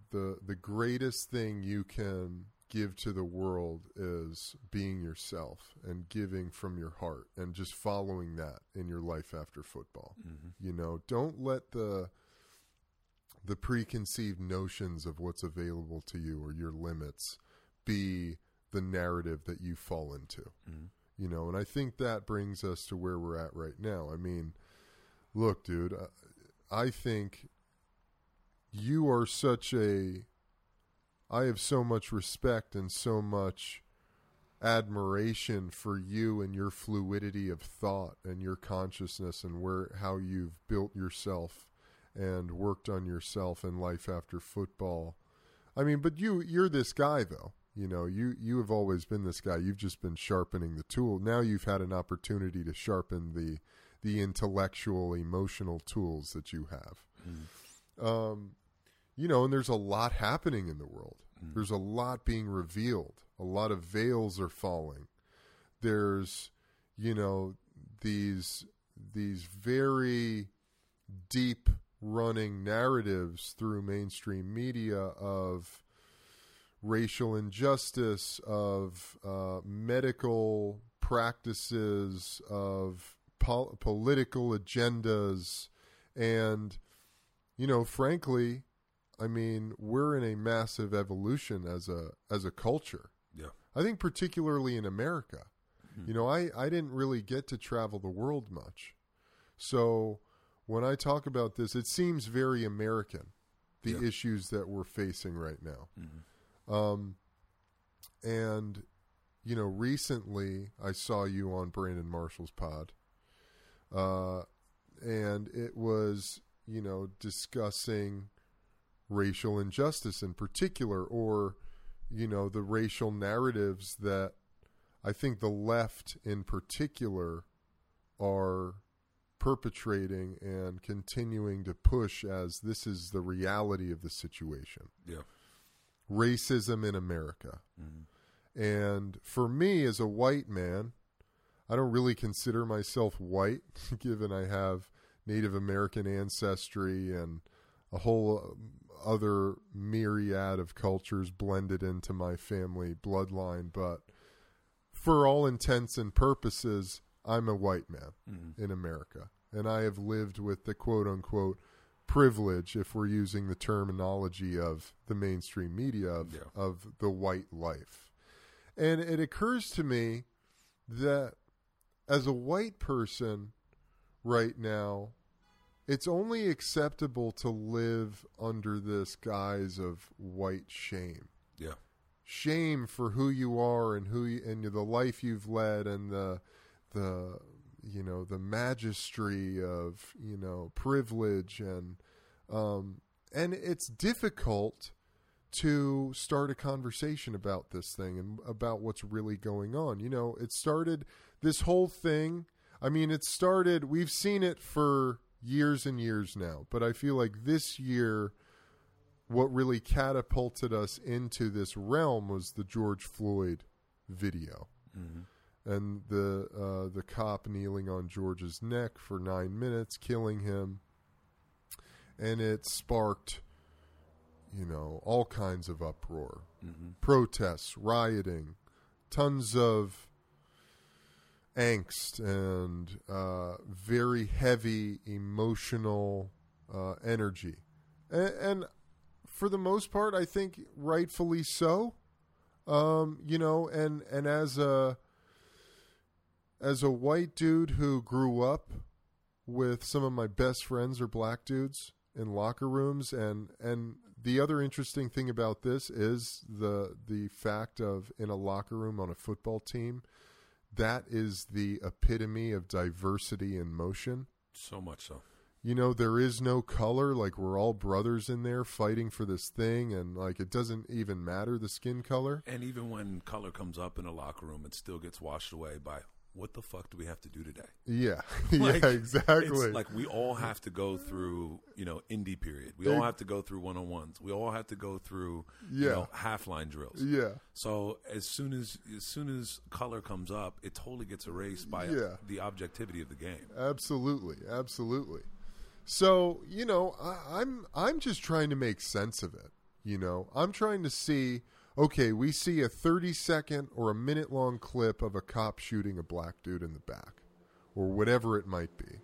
the the greatest thing you can give to the world is being yourself and giving from your heart and just following that in your life after football. Mm-hmm. You know, don't let the the preconceived notions of what's available to you or your limits be the narrative that you fall into. Mm-hmm. You know, and I think that brings us to where we're at right now. I mean, look, dude, I- I think you are such a. I have so much respect and so much admiration for you and your fluidity of thought and your consciousness and where how you've built yourself and worked on yourself in life after football. I mean, but you you're this guy though. You know, you you have always been this guy. You've just been sharpening the tool. Now you've had an opportunity to sharpen the the intellectual, emotional tools that you have. Um, you know, and there's a lot happening in the world. There's a lot being revealed. A lot of veils are falling. There's, you know, these these very deep running narratives through mainstream media of racial injustice, of uh, medical practices, of pol- political agendas, and you know, frankly, I mean, we're in a massive evolution as a as a culture. Yeah. I think particularly in America. You know, I, I didn't really get to travel the world much. So when I talk about this, it seems very American, the Yeah. issues that we're facing right now. Um, and, you know, recently I saw you on Brandon Marshall's pod. Uh, and it was, you know, discussing racial injustice in particular, or, you know, the racial narratives that I think the left in particular are perpetrating and continuing to push as this is the reality of the situation Yeah. racism in America. Mm-hmm. And for me, as a white man, I don't really consider myself white, given I have Native American ancestry and a whole uh, other myriad of cultures blended into my family bloodline. But for all intents and purposes, I'm a white man in America. And I have lived with the quote unquote privilege, if we're using the terminology of the mainstream media, of, Yeah. of the white life. And it occurs to me that as a white person right now, it's only acceptable to live under this guise of white shame Yeah. shame for who you are and who you, and the life you've led and the the you know the magistry of you know privilege and um and it's difficult to start a conversation about this thing and about what's really going on you know it started this whole thing i mean it started we've seen it for years and years now. But i feel like this year what really catapulted us into this realm was the George Floyd video, and the uh, the cop kneeling on George's neck for nine minutes, killing him, and it sparked, you know, all kinds of uproar, protests, rioting, tons of angst and uh, very heavy emotional uh, energy, and, and for the most part, I think rightfully so. Um, you know, and and as a as a white dude who grew up with some of my best friends are black dudes in locker rooms and and the other interesting thing about this is the the fact of in a locker room on a football team that is the epitome of diversity in motion So much so. you know there is no color like we're all brothers in there fighting for this thing and like it doesn't even matter the skin color And even when color comes up in a locker room, it still gets washed away by what the fuck do we have to do today? yeah Like, yeah exactly It's like we all have to go through, you know, indie period. We all have to go through one on ones. We all have to go through, you Yeah. know, half line drills. yeah So as soon as as soon as color comes up, it totally gets erased by Yeah. the objectivity of the game. Absolutely, absolutely. So you know, I, I'm I'm just trying to make sense of it. You know, I'm trying to see. Okay, we see a 30 second or a minute long clip of a cop shooting a black dude in the back, or whatever it might be.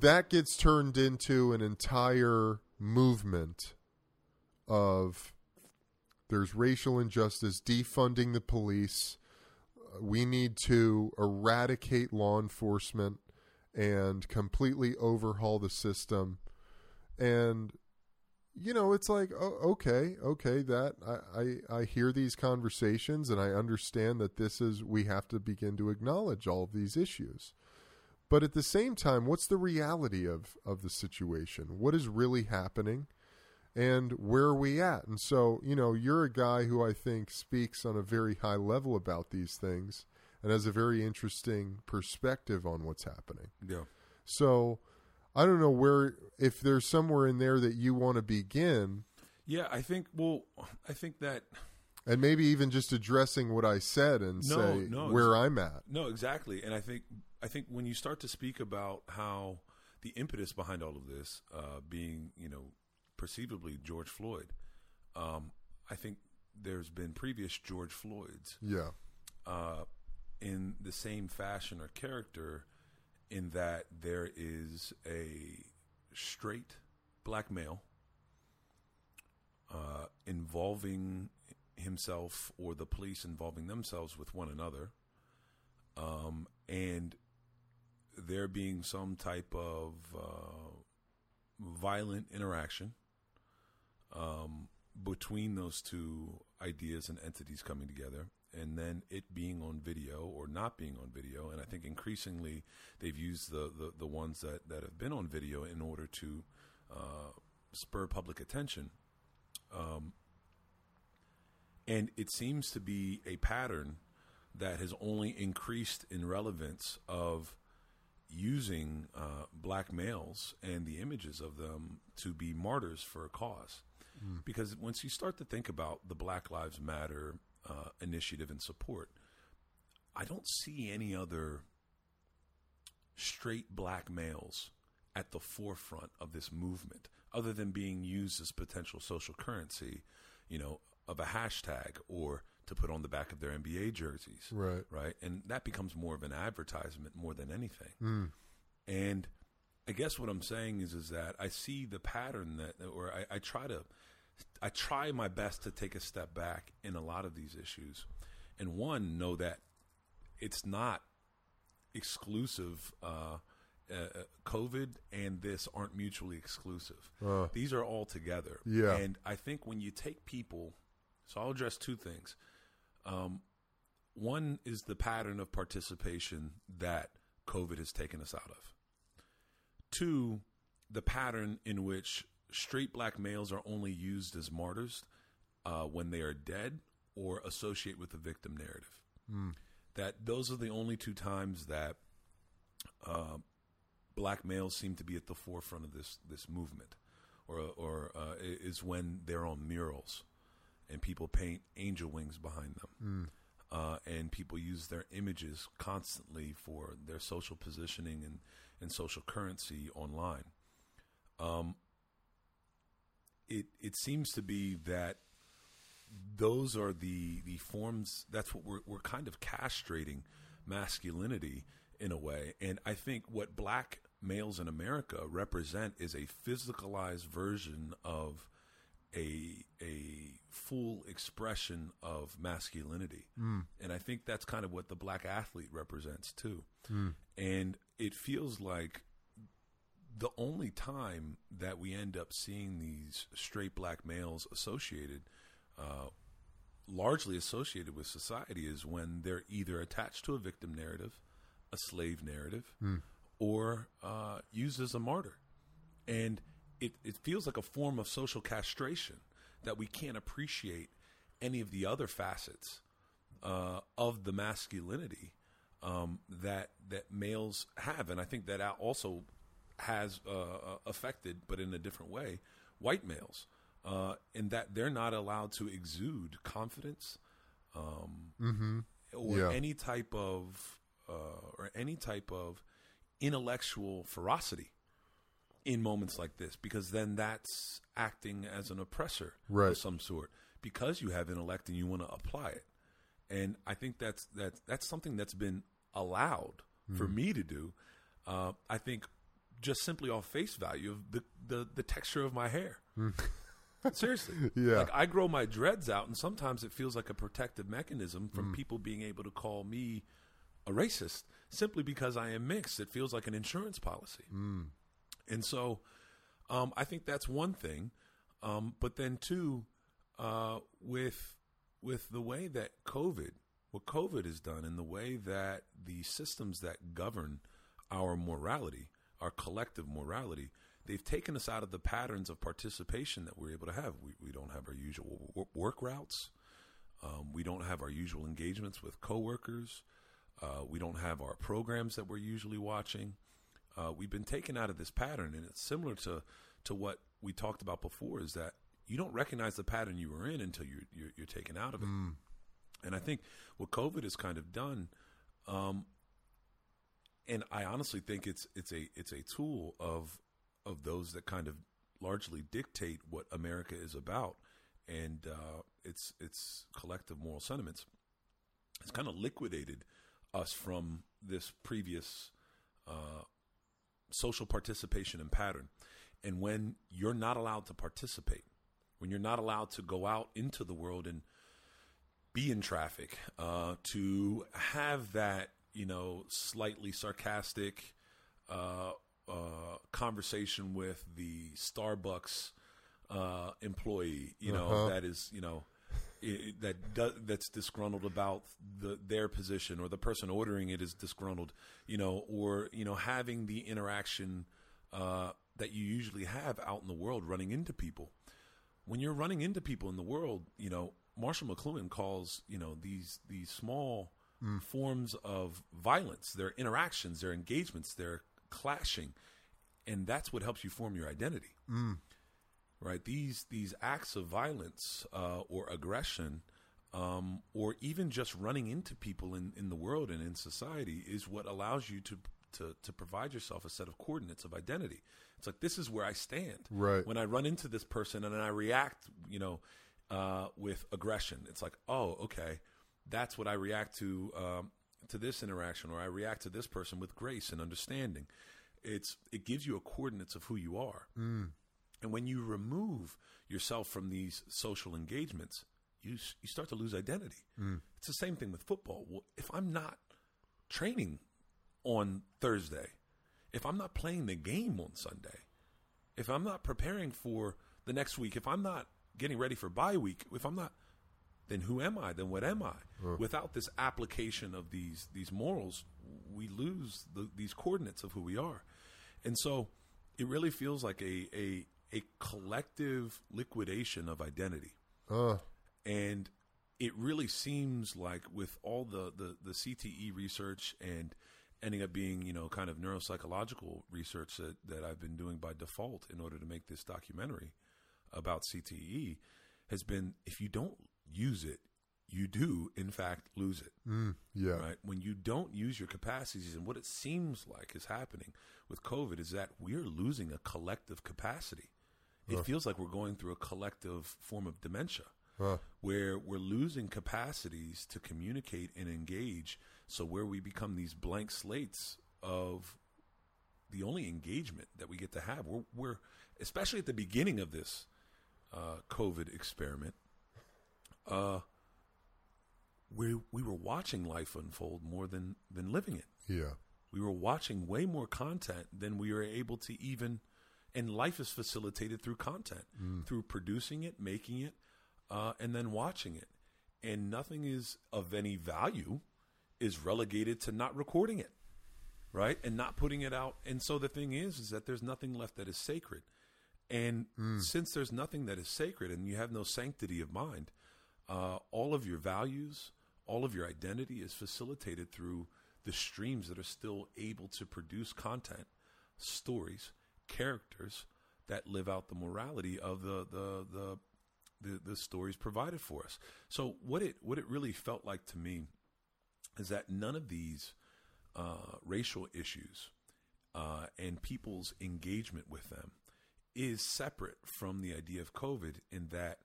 That gets turned into an entire movement of there's racial injustice, defunding the police. We need to eradicate law enforcement and completely overhaul the system. And you know, it's like, oh, okay, okay, that I, I I hear these conversations and I understand that this is we have to begin to acknowledge all of these issues. But at the same time, what's the reality of of the situation? What is really happening? And where are we at? And so, you know, you're a guy who I think speaks on a very high level about these things and has a very interesting perspective on what's happening. Yeah. So, I don't know where if there's somewhere in there that you want to begin Yeah, I think well, I think that and maybe even just addressing what I said and No, say no, where I'm at. No, exactly. And I think I think when you start to speak about how the impetus behind all of this uh, being, you know, perceivably George Floyd, um, I think there's been previous George Floyds Yeah. uh, in the same fashion or character, in that there is a straight black male uh, involving himself or the police involving themselves with one another, um, and there being some type of uh, violent interaction um, between those two ideas and entities coming together, and then it being on video or not being on video. And I think increasingly they've used the, the, the ones that, that have been on video in order to uh, spur public attention. Um, and it seems to be a pattern that has only increased in relevance of using uh, black males and the images of them to be martyrs for a cause. Because once you start to think about the Black Lives Matter uh, initiative and support, I don't see any other straight black males at the forefront of this movement, other than being used as potential social currency, you know, of a hashtag or to put on the back of their NBA jerseys Right. right? And that becomes more of an advertisement more than anything. Mm. And I guess what I'm saying is is that I see the pattern that, or I, I try to, I try my best to take a step back in a lot of these issues, and one know that it's not exclusive. Uh, uh, COVID and this aren't mutually exclusive. Uh. These are all together. Yeah. And I think when you take people, so I'll address two things. Um, one is the pattern of participation that COVID has taken us out of. Two, the pattern in which straight black males are only used as martyrs uh, when they are dead or associate with the victim narrative. That those are the only two times that uh, black males seem to be at the forefront of this this movement, or or uh, is when they're on murals, and people paint angel wings behind them, uh, and people use their images constantly for their social positioning and and social currency online. Um, it it seems to be that those are the the forms. That's what we're we're kind of castrating masculinity in a way. And I think what black males in America represent is a physicalized version of a a full expression of masculinity. Hmm. And I think that's kind of what the black athlete represents too. Hmm. And it feels like the only time that we end up seeing these straight black males associated, uh, largely associated with society, is when they're either attached to a victim narrative, a slave narrative, or uh, used as a martyr. And it, it feels like a form of social castration that we can't appreciate any of the other facets uh, of the masculinity um, that that males have, and I think that also has uh, affected, but in a different way, white males, uh, in that they're not allowed to exude confidence um, or Yeah. any type of uh, or any type of intellectual ferocity in moments like this, because then that's acting as an oppressor Right. of some sort. Because you have intellect and you want to apply it, and I think that's that's that's something that's been allowed for Hmm. me to do. Uh, I think just simply off face value of the the, the texture of my hair. Seriously, Hmm. Yeah. Like I grow my dreads out, and sometimes it feels like a protective mechanism from Hmm. people being able to call me a racist simply because I am mixed. It feels like an insurance policy, Hmm. and so um, I think that's one thing. Um, but then two, uh, with with the way that COVID, what COVID has done, and the way that the systems that govern our morality, our collective morality, they've taken us out of the patterns of participation that we're able to have. We, we don't have our usual wo- work routes. Um, we don't have our usual engagements with coworkers. Uh, we don't have our programs that we're usually watching. Uh, we've been taken out of this pattern, and it's similar to to what we talked about before. Is that you don't recognize the pattern you were in until you're you're, you're taken out of it. And I think what COVID has kind of done, um, and I honestly think it's it's a it's a tool of of those that kind of largely dictate what America is about, and uh, its its collective moral sentiments. It's kind of liquidated us from this previous uh, social participation and pattern. And when you're not allowed to participate, when you're not allowed to go out into the world and be in traffic, uh, to have that, you know, slightly sarcastic uh, uh, conversation with the Starbucks uh, employee, you know, Uh-huh. that is, you know, i that do, that's disgruntled about the their position, or the person ordering it is disgruntled, you know, or you know, having the interaction uh, that you usually have out in the world, running into people when you're running into people in the world, you know, Marshall McLuhan calls, you know, these these small forms of violence, their interactions, their engagements, their clashing, and that's what helps you form your identity. Right? These these acts of violence uh, or aggression, um, or even just running into people in, in the world and in society, is what allows you to to to provide yourself a set of coordinates of identity. It's like this is where I stand Right. when I run into this person and I react, you know, uh, with aggression. It's like, oh, okay, that's what I react to um, to this interaction, or I react to this person with grace and understanding. It's it gives you a coordinates of who you are, and when you remove yourself from these social engagements, you you start to lose identity. It's the same thing with football. Well, if I'm not training on Thursday, if I'm not playing the game on Sunday, if I'm not preparing for the next week, if I'm not getting ready for bye week, if I'm not, then who am I? Then what am I? Without this application of these these morals, we lose the, these coordinates of who we are, and so it really feels like a a a collective liquidation of identity Uh, and it really seems like with all the, the, the CTE research and ending up being you know kind of neuropsychological research that, that I've been doing by default in order to make this documentary about CTE has been if you don't use it you do in fact lose it mm, yeah. right? When you don't use your capacities, and what it seems like is happening with COVID is that we're losing a collective capacity. It feels like we're going through a collective form of dementia Uh, where we're losing capacities to communicate and engage So where we become these blank slates of the only engagement that we get to have, we're, we're especially at the beginning of this uh, COVID experiment. Uh, we we were watching life unfold more than than living it. Yeah. We were watching way more content than we were able to even. And life is facilitated through content, through producing it, making it, uh, and then watching it. And nothing is of any value is relegated to not recording it, right, and not putting it out. And so the thing is, is that there's nothing left that is sacred. And since there's nothing that is sacred, and you have no sanctity of mind, uh, all of your values, all of your identity is facilitated through the streams that are still able to produce content, stories, characters that live out the morality of the the the the, the stories provided for us. So what it what it really felt like to me is that none of these uh, racial issues uh, and people's engagement with them is separate from the idea of COVID in that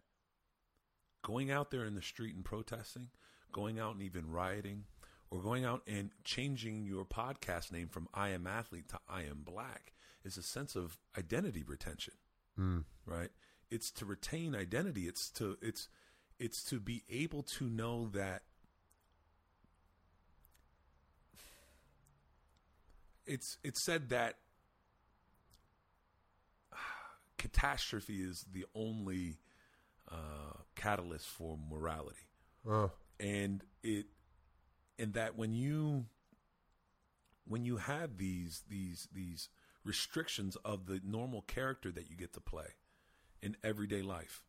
going out there in the street and protesting, going out and even rioting, or going out and changing your podcast name from I am athlete to I am black is a sense of identity retention. Hmm. Right? It's to retain identity. It's to it's it's to be able to know that it's it's said that catastrophe is the only uh, catalyst for morality. Uh, and it and that when you when you have these these these restrictions of the normal character that you get to play in everyday life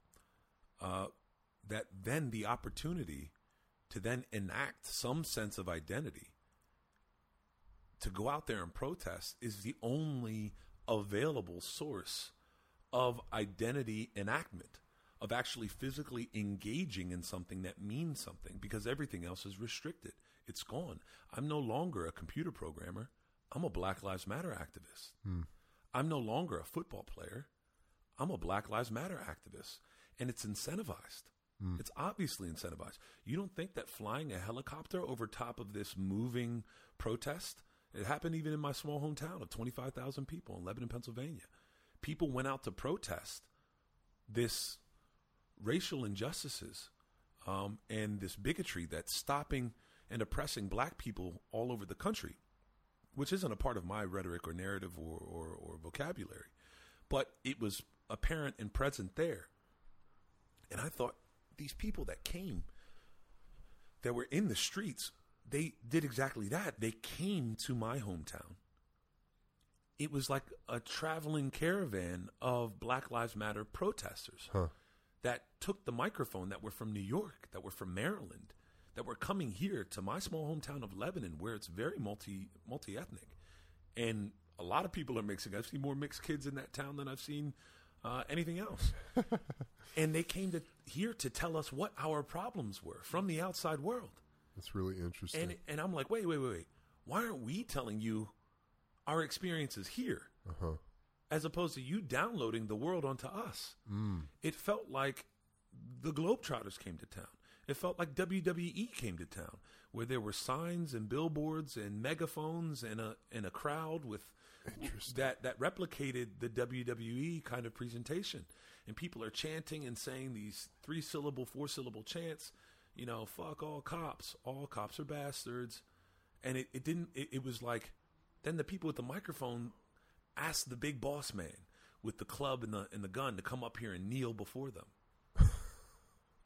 uh, that then the opportunity to then enact some sense of identity to go out there and protest is the only available source of identity enactment of actually physically engaging in something that means something because everything else is restricted. It's gone. I'm no longer a computer programmer. I'm a black lives matter activist. Hmm. I'm no longer a football player. I'm a black lives matter activist. And it's incentivized. Hmm. It's obviously incentivized. You don't think that flying a helicopter over top of this moving protest it happened even in my small hometown of 25,000 people in Lebanon, Pennsylvania. People went out to protest this racial injustices um, and this bigotry that's stopping and oppressing black people all over the country, which isn't a part of my rhetoric or narrative or, or, or vocabulary. But it was apparent and present there. And I thought these people that came, that were in the streets, they did exactly that. They came to my hometown. It was like a traveling caravan of Black Lives Matter protesters Huh. That took the microphone that were from New York, that were from Maryland, that were coming here to my small hometown of Lebanon, where it's very multi multi ethnic, and a lot of people are mixing. I've seen more mixed kids in that town than I've seen uh, anything else. and they came to here to tell us what our problems were from the outside world. that's really interesting. And and I'm like, wait, wait, wait, wait. Why aren't we telling you our experiences here, uh-huh. As opposed to you downloading the world onto us? Hmm. It felt like the Globetrotters came to town. It felt like WWE came to town, where there were signs and billboards and megaphones and a and a crowd with that that replicated the WWE kind of presentation. And people are chanting and saying these three syllable, four syllable chants. You know, fuck all cops. All cops are bastards. And it, it didn't. It, it was like then the people with the microphone asked the big boss man with the club and the and the gun to come up here and kneel before them.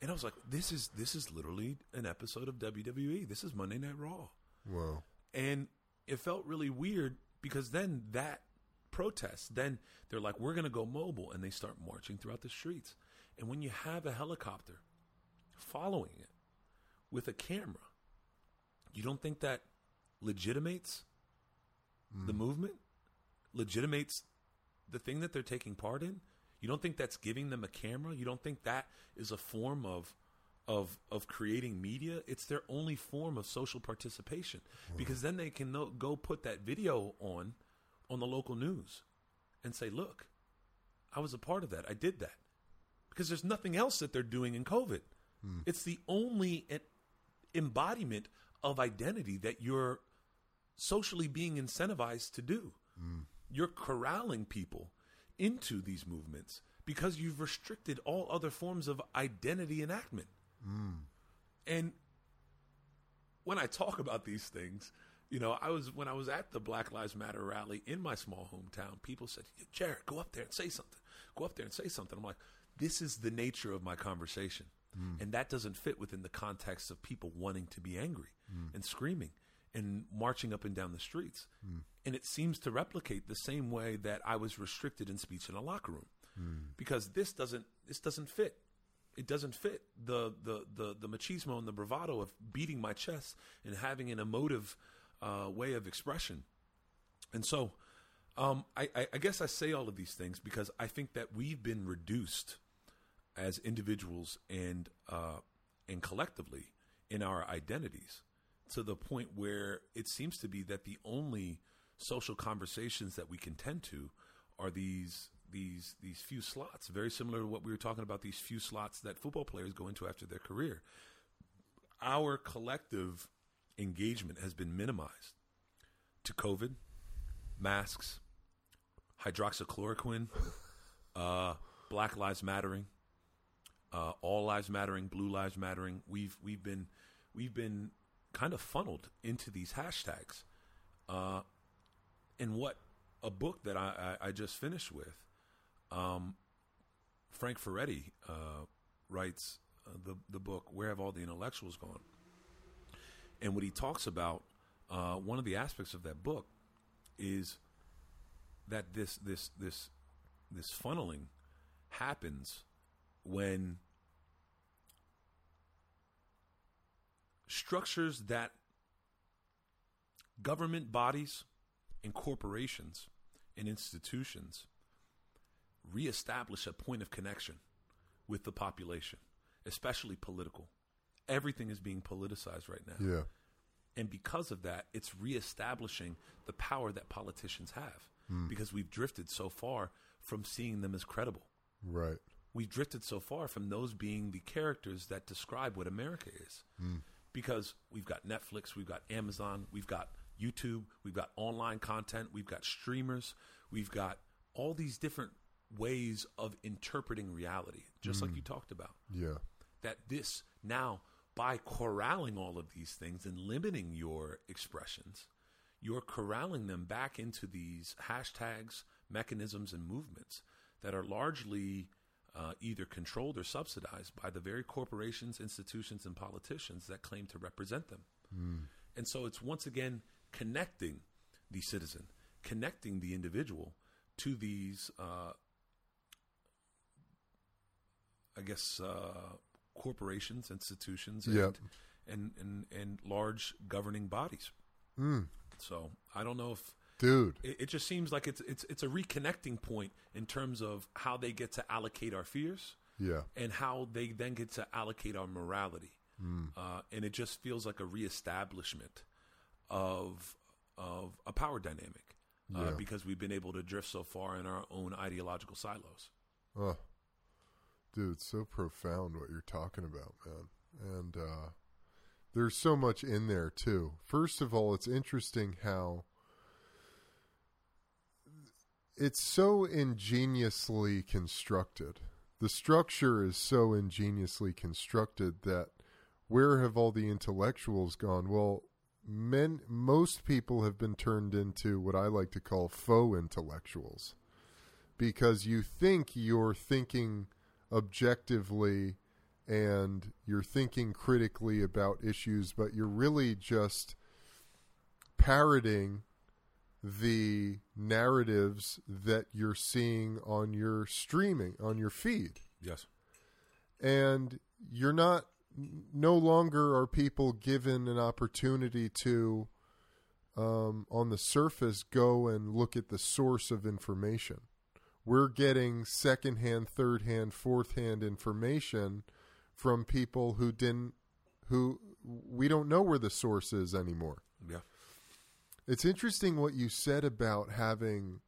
And I was like, this is this is literally an episode of WWE. This is Monday Night Raw. Wow. And it felt really weird because then that protest, then they're like, we're going to go mobile. And they start marching throughout the streets. And when you have a helicopter following it with a camera, you don't think that legitimates the mm. movement? Legitimates the thing that they're taking part in? You don't think that's giving them a camera? You don't think that is a form of of of creating media? It's their only form of social participation hmm. because then they can no, go put that video on on the local news and say, "Look, I was a part of that. I did that." Because there's nothing else that they're doing in COVID. Hmm. It's the only embodiment of identity that you're socially being incentivized to do. Hmm. You're corralling people into these movements because you've restricted all other forms of identity enactment. Hmm. And when I talk about these things, you know, I was when I was at the Black Lives Matter rally in my small hometown, people said, "Jared, go up there and say something. Go up there and say something." I'm like, "This is the nature of my conversation." Hmm. And that doesn't fit within the context of people wanting to be angry hmm. and screaming and marching up and down the streets. And it seems to replicate the same way that I was restricted in speech in a locker room. Because this doesn't this doesn't fit it doesn't fit the, the the the machismo and the bravado of beating my chest and having an emotive uh, way of expression. And so, um, I, I, I guess I say all of these things because I think that we've been reduced as individuals and uh, and collectively in our identities to the point where it seems to be that the only social conversations that we can tend to are these these these few slots, very similar to what we were talking about. These few slots that football players go into after their career. Our collective engagement has been minimized to COVID, masks, hydroxychloroquine, uh, Black Lives Mattering, uh, All Lives Mattering, Blue Lives Mattering. We've we've been we've been kind of funneled into these hashtags. Uh, and what a book that I, I, I just finished with, um, Frank Furedi uh, writes uh, the the book "Where Have All the Intellectuals Gone?" And what he talks about, uh, one of the aspects of that book, is that this this this this funneling happens when structures that government bodies and corporations and institutions reestablish a point of connection with the population, especially political. Everything is being politicized right now. Yeah. And because of that, it's reestablishing the power that politicians have hmm. because we've drifted so far from seeing them as credible. Right. We've drifted so far from those being the characters that describe what America is. Hmm. Because we've got Netflix, we've got Amazon, we've got YouTube, we've got online content, we've got streamers, we've got all these different ways of interpreting reality, just like hmm. you talked about Yeah. that this now by corralling all of these things and limiting your expressions you're corralling them back into these hashtags mechanisms and movements that are largely uh, either controlled or subsidized by the very corporations institutions and politicians that claim to represent them and so it's once again connecting the citizen connecting the individual to these uh, I guess uh, corporations, institutions, and, Yep. and and and large governing bodies. Mm. So I don't know if Dude. it, it just seems like it's it's it's a reconnecting point in terms of how they get to allocate our fears Yeah. and how they then get to allocate our morality. Hmm. Uh, and it just feels like a reestablishment of of a power dynamic uh, Yeah. because we've been able to drift so far in our own ideological silos. Oh, dude, it's so profound what you're talking about, man. And uh, there's so much in there too. First of all, it's interesting how it's so ingeniously constructed. The structure is so ingeniously constructed that where have all the intellectuals gone? Well, men most people have been turned into what I like to call faux intellectuals because you think you're thinking objectively and you're thinking critically about issues, but you're really just parroting the narratives that you're seeing on your streaming, on your feed. Yes. And you're not, no longer are people given an opportunity to, um, on the surface, go and look at the source of information we're getting secondhand, third hand, fourth hand information from people who didn't who we don't know where the source is anymore. Yeah. It's interesting what you said about having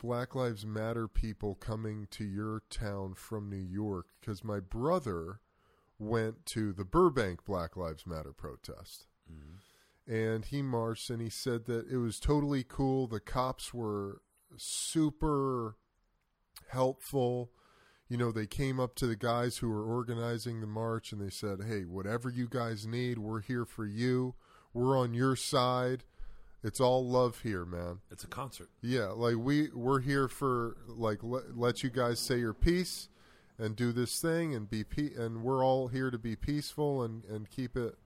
Black Lives Matter people coming to your town from New York because my brother went to the Burbank Black Lives Matter protest. Mm-hmm. And he marched and he said that it was totally cool. The cops were super helpful. You know, they came up to the guys who were organizing the march and they said, Hey, whatever you guys need, we're here for you. We're on your side. It's all love here, man. It's a concert. Yeah, like we we're here for like let, let you guys say your piece and do this thing and be pe- and we're all here to be peaceful and and keep it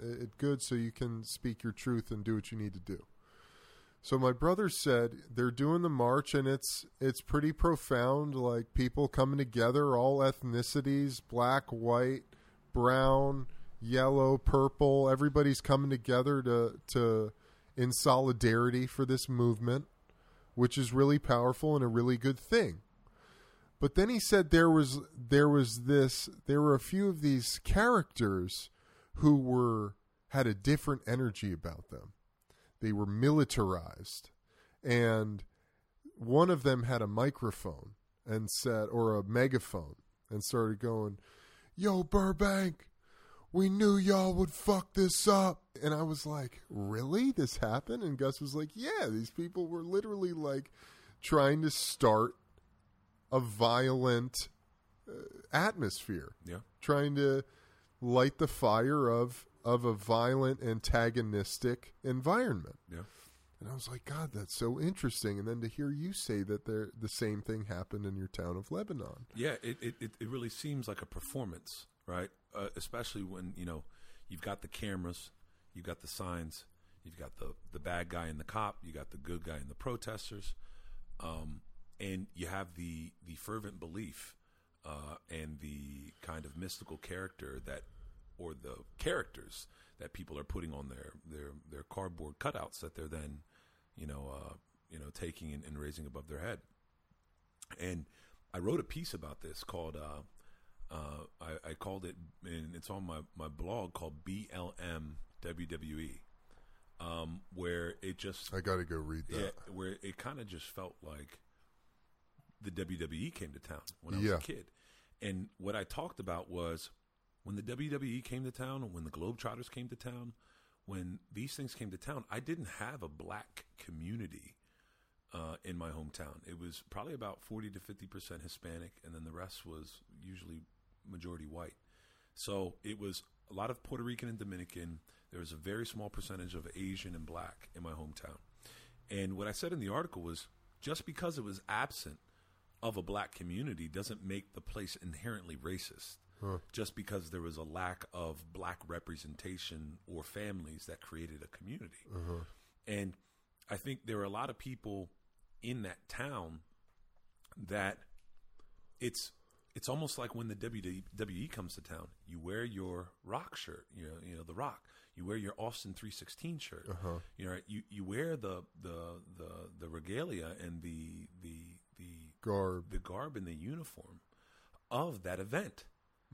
it good so you can speak your truth and do what you need to do. So my brother said they're doing the march and it's it's pretty profound like people coming together all ethnicities, black, white, brown, yellow, purple, everybody's coming together to to in solidarity for this movement, which is really powerful and a really good thing. But then he said there was there was this there were a few of these characters who were had a different energy about them. They were militarized and one of them had a microphone and said or a megaphone and started going, "Yo Burbank, we knew y'all would fuck this up." And I was like, "Really? This happened?" And Gus was like, "Yeah, these people were literally like trying to start a violent uh, atmosphere, Yeah. trying to light the fire of of a violent antagonistic environment." Yeah. And I was like, God, that's so interesting. And then to hear you say that there the same thing happened in your town of Lebanon. Yeah, it, it, it really seems like a performance, right? Uh, especially when, you know, you've got the cameras, you've got the signs, you've got the, the bad guy and the cop, you got the good guy and the protesters, um, and you have the, the fervent belief uh, and the kind of mystical character that, or the characters that people are putting on their, their, their cardboard cutouts that they're then, you know, uh, you know, taking and, and raising above their head. And I wrote a piece about this called uh, uh, I, I called it, and it's on my, my blog called BLM WWE, um, where it just I got to go read that. yeah, where it kind of just felt like the WWE came to town when I was Yeah. a kid, and what I talked about was when the WWE came to town, when the Globetrotters came to town, when these things came to town, I didn't have a black community uh, in my hometown. It was probably about 40 to 50% Hispanic, and then the rest was usually majority white. So it was a lot of Puerto Rican and Dominican. There was a very small percentage of Asian and black in my hometown. And what I said in the article was just because it was absent of a black community doesn't make the place inherently racist. Just because there was a lack of black representation or families that created a community. Uh-huh. And I think there are a lot of people in that town that it's it's almost like when the WWE comes to town, you wear your rock shirt, you know, you know the rock. You wear your Austin 316 shirt. Uh-huh. You know, you you wear the the the the regalia and the the the Garb. the garb and the uniform of that event.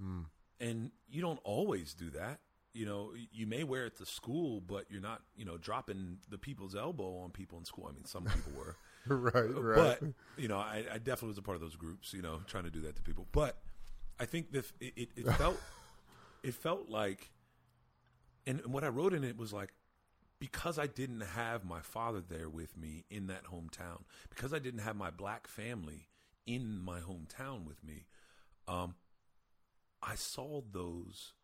Mm. And you don't always do that. You know, you may wear it to school, but you're not, you know, dropping the people's elbow on people in school. I mean, some people were. right, right. But you know, I, I definitely was a part of those groups. You know, trying to do that to people. But I think that it, it, it felt it felt like, and what I wrote in it was like, because I didn't have my father there with me in that hometown, because I didn't have my black family in my hometown with me, um, I saw those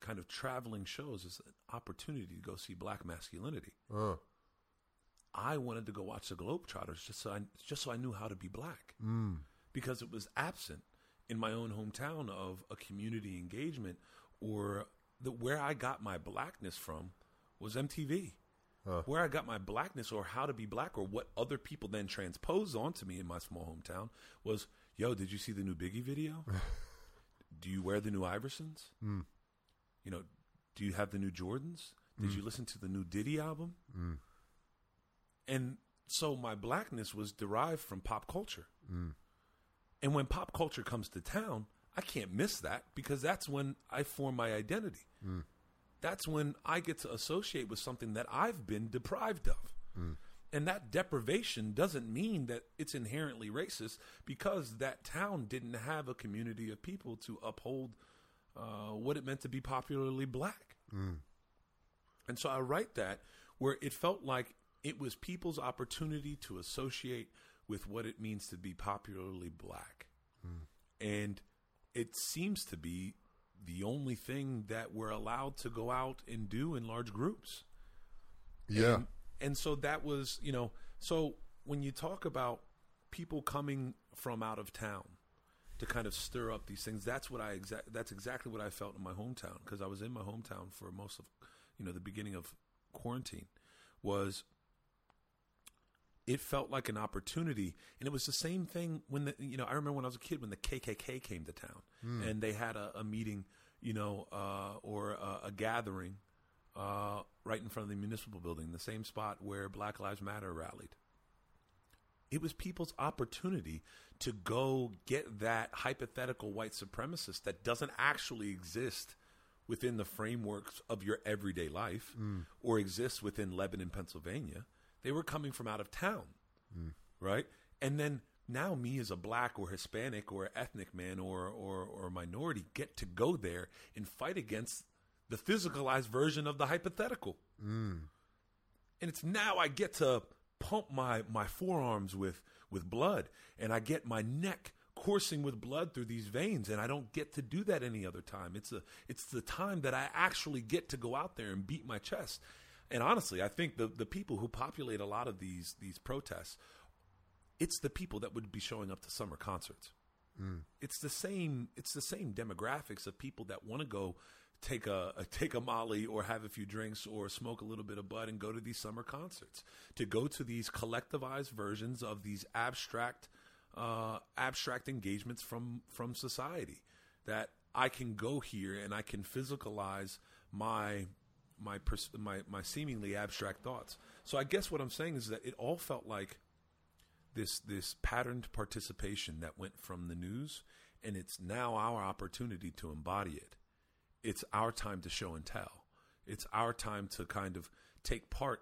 kind of traveling shows as an opportunity to go see black masculinity. Uh, I wanted to go watch the Globetrotters just so I just so I knew how to be black mm, because it was absent in my own hometown of a community engagement or the where I got my blackness from was MTV. Huh. Where I got my blackness or how to be black or what other people then transposed onto me in my small hometown was, yo, did you see the new Biggie video? do you wear the new Iversons? Mm. You know, do you have the new Jordans? Did you listen to the new Diddy album? Mm. And so my blackness was derived from pop culture. Mm. And when pop culture comes to town, I can't miss that because that's when I form my identity. Mm. That's when I get to associate with something that I've been deprived of. Mm. and that deprivation doesn't mean that it's inherently racist because that town didn't have a community of people to uphold uh, what it meant to be popularly black. And so I write that where it felt like it was people's opportunity to associate with what it means to be popularly black. And it seems to be the only thing that we're allowed to go out and do in large groups. Yeah. And, and so that was, you know, so when you talk about people coming from out of town to kind of stir up these things, that's what I exa- that's exactly what I felt in my hometown because I was in my hometown for most of, you know, the beginning of quarantine was it felt like an opportunity. And it was the same thing when the you know i remember when i was a kid when the kkk came to town and they had a, a meeting you know uh, or a, a gathering uh, right in front of the municipal building the same spot where black lives matter rallied. It was people's opportunity to go get that hypothetical white supremacist that doesn't actually exist within the frameworks of your everyday life or exists within Lebanon, Pennsylvania. They were coming from out of town, right? And then now me as a black or Hispanic or ethnic man or, or, or minority get to go there and fight against the physicalized version of the hypothetical and it's now I get to pump my my forearms with with blood, and I get my neck coursing with blood through these veins, and I don't get to do that any other time. It's a it's the time that I actually get to go out there and beat my chest. And honestly, I think the the people who populate a lot of these these protests, it's the people that would be showing up to summer concerts. It's the same. It's the same demographics of people that want to go take a, a take a molly or have a few drinks or smoke a little bit of bud and go to these summer concerts. To go to these collectivized versions of these abstract uh, abstract engagements from from society that I can go here and I can physicalize my my pers- my my seemingly abstract thoughts. So I guess what I'm saying is that it all felt like this this patterned participation that went from the news and it's now our opportunity to embody it it's our time to show and tell it's our time to kind of take part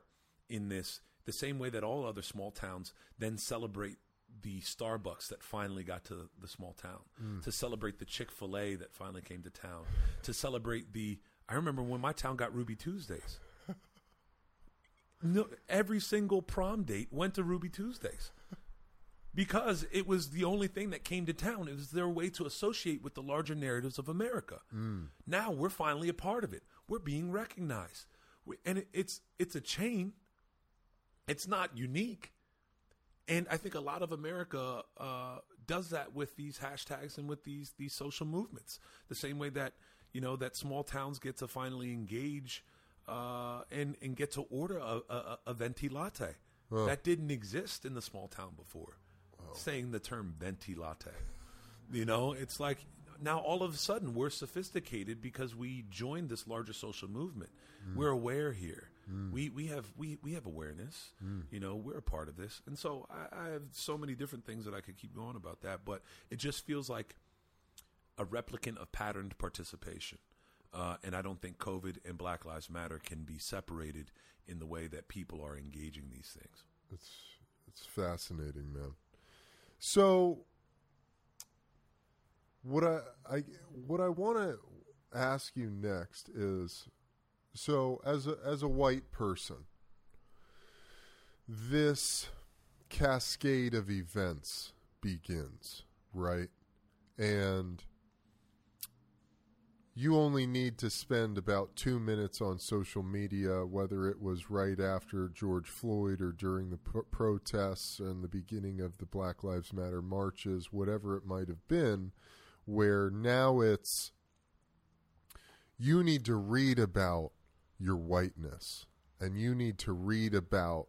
in this the same way that all other small towns then celebrate the Starbucks that finally got to the small town, mm. to celebrate the Chick fil A that finally came to town, to celebrate the. I remember when my town got Ruby Tuesdays. No, every single prom date went to Ruby Tuesdays because it was the only thing that came to town. It was their way to associate with the larger narratives of America. Now we're finally a part of it. We're being recognized, We- and it, it's it's a chain. It's not unique, and I think a lot of America uh, does that with these hashtags and with these these social movements. The same way that you know that small towns get to finally engage uh, and and get to order a, a, a venti latte that didn't exist in the small town before. Saying the term venti latte, you know, it's like now all of a sudden we're sophisticated because we joined this larger social movement. Mm. We're aware here. Mm. We we have we we have awareness. Mm. You know, we're a part of this, and so I, I have so many different things that I could keep going about that. But it just feels like a replicant of patterned participation. Uh, and I don't think COVID and Black Lives Matter can be separated in the way that people are engaging these things. It's it's fascinating, man. So what I, I what I want to ask you next is so as a as a white person this cascade of events begins, right? And you only need to spend about two minutes on social media, whether it was right after George Floyd or during the pro- protests and the beginning of the Black Lives Matter marches, whatever it might have been, where now it's you need to read about your whiteness and you need to read about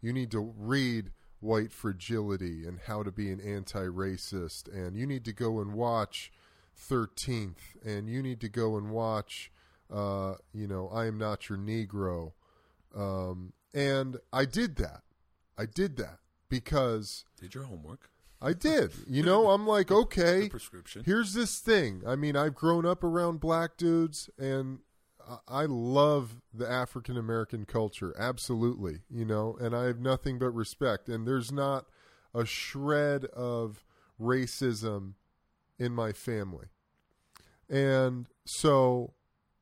you need to read white fragility and how to be an anti-racist and you need to go and watch 13th and you need to go and watch uh, you know i am not your negro um, and i did that i did that because Did your homework? i did you know i'm like okay The prescription. here's this thing i mean i've grown up around black dudes and I love the African American culture, absolutely, you know, and I have nothing but respect. And there's not a shred of racism in my family. And so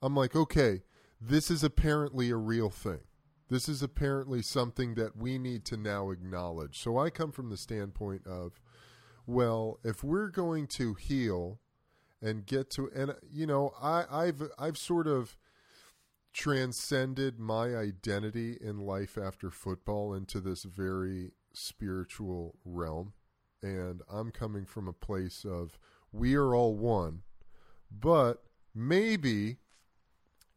I'm like, okay, this is apparently a real thing. This is apparently something that we need to now acknowledge. So I come from the standpoint of, well, if we're going to heal and get to, and you know, I, I've I've sort of transcended my identity in life after football into this very spiritual realm, and I'm coming from a place of we are all one, but maybe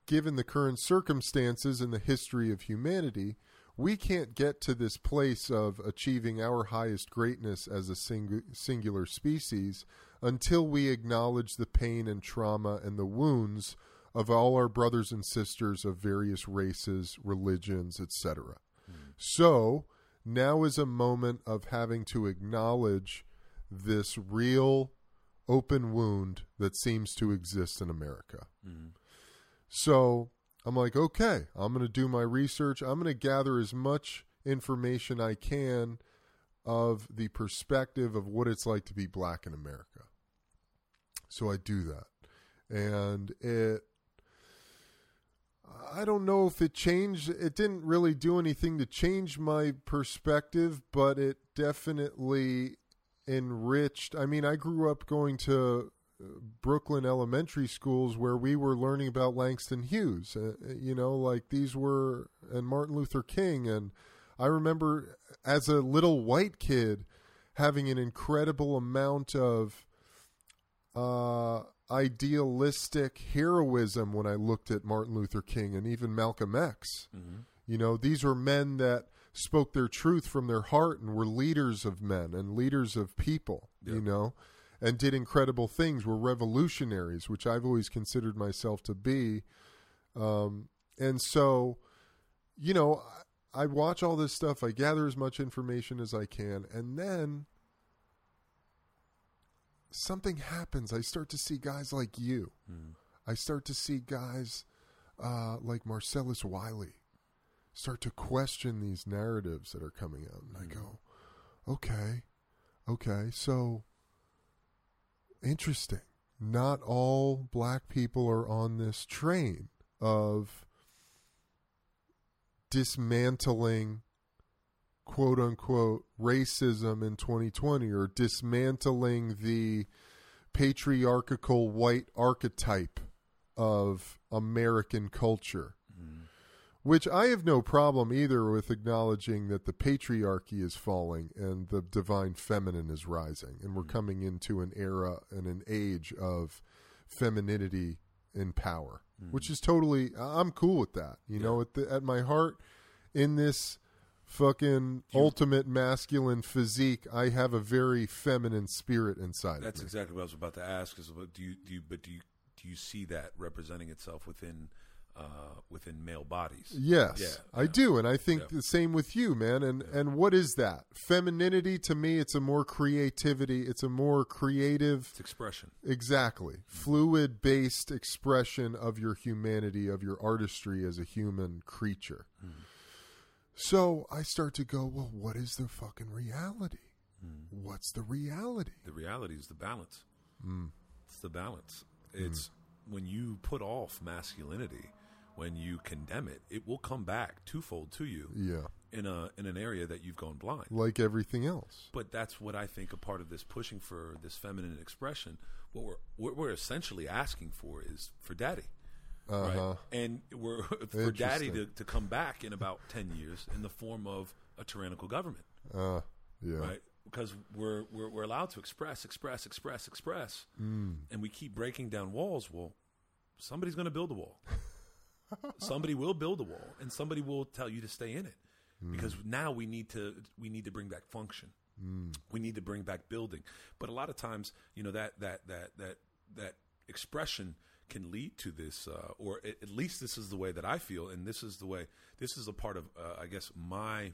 given the current circumstances and the history of humanity, we can't get to this place of achieving our highest greatness as a sing- singular species until we acknowledge the pain and trauma and the wounds of all our brothers and sisters of various races, religions, etc. Mm. So, now is a moment of having to acknowledge this real open wound that seems to exist in America. Mm. So I'm like, okay, I'm going to do my research. I'm going to gather as much information I can of the perspective of what it's like to be black in America. So I do that. And it I don't know if it changed it didn't really do anything to change my perspective, but it definitely enriched. I mean, I grew up going to Brooklyn elementary schools where we were learning about Langston Hughes. Uh, you know, like these were, and Martin Luther King. And I remember as a little white kid having an incredible amount of uh, idealistic heroism when I looked at Martin Luther King and even Malcolm X. Mm-hmm. You know, these were men that spoke their truth from their heart and were leaders of men and leaders of people, yep. you know and did incredible things, were revolutionaries, which I've always considered myself to be. Um, and so, you know, I, I watch all this stuff, I gather as much information as I can, and then something happens. I start to see guys like you. Mm. I start to see guys uh, like Marcellus Wiley start to question these narratives that are coming out. And mm. I hmm. go, okay, okay, so interesting. Not all black people are on this train of dismantling quote unquote racism in 2020 or dismantling the patriarchal white archetype of American culture which I have no problem either with acknowledging that the patriarchy is falling and the divine feminine is rising, and we're mm. coming into an era and an age of femininity in power, mm. which is totally. I'm cool with that. You yeah. know, at, the, at my heart, in this fucking you, ultimate masculine physique, I have a very feminine spirit inside. That's exactly what I was about to ask. Is do you do you but do you do you see that representing itself within? Uh, within male bodies. Yes, yeah, I yeah. do, and I think yeah. the same with you, man. And and what is that? Femininity to me, it's a more creativity. It's a more creative it's expression. Exactly, mm-hmm. fluid based expression of your humanity, of your artistry as a human creature. Mm-hmm. So I start to go, well, what is the fucking reality? Mm. What's the reality? The reality is the balance. Mm. It's the balance. It's mm. when you put off masculinity when you condemn it, it will come back twofold to you. Yeah. In a in an area that you've gone blind. Like everything else. But that's what I think a part of this pushing for this feminine expression. What we're what we're essentially asking for is for daddy. Uh-huh. Right? And we're for daddy to, to come back in about ten years in the form of a tyrannical government. Uh yeah. Right? Because we're, we're we're allowed to express, express, express, express, mm. and we keep breaking down walls. Well, somebody's going to build a wall. somebody will build a wall, and somebody will tell you to stay in it mm. because now we need to we need to bring back function. Mm. We need to bring back building. But a lot of times, you know that that that that that expression can lead to this, uh, or at least this is the way that I feel, and this is the way. This is a part of, uh, I guess, my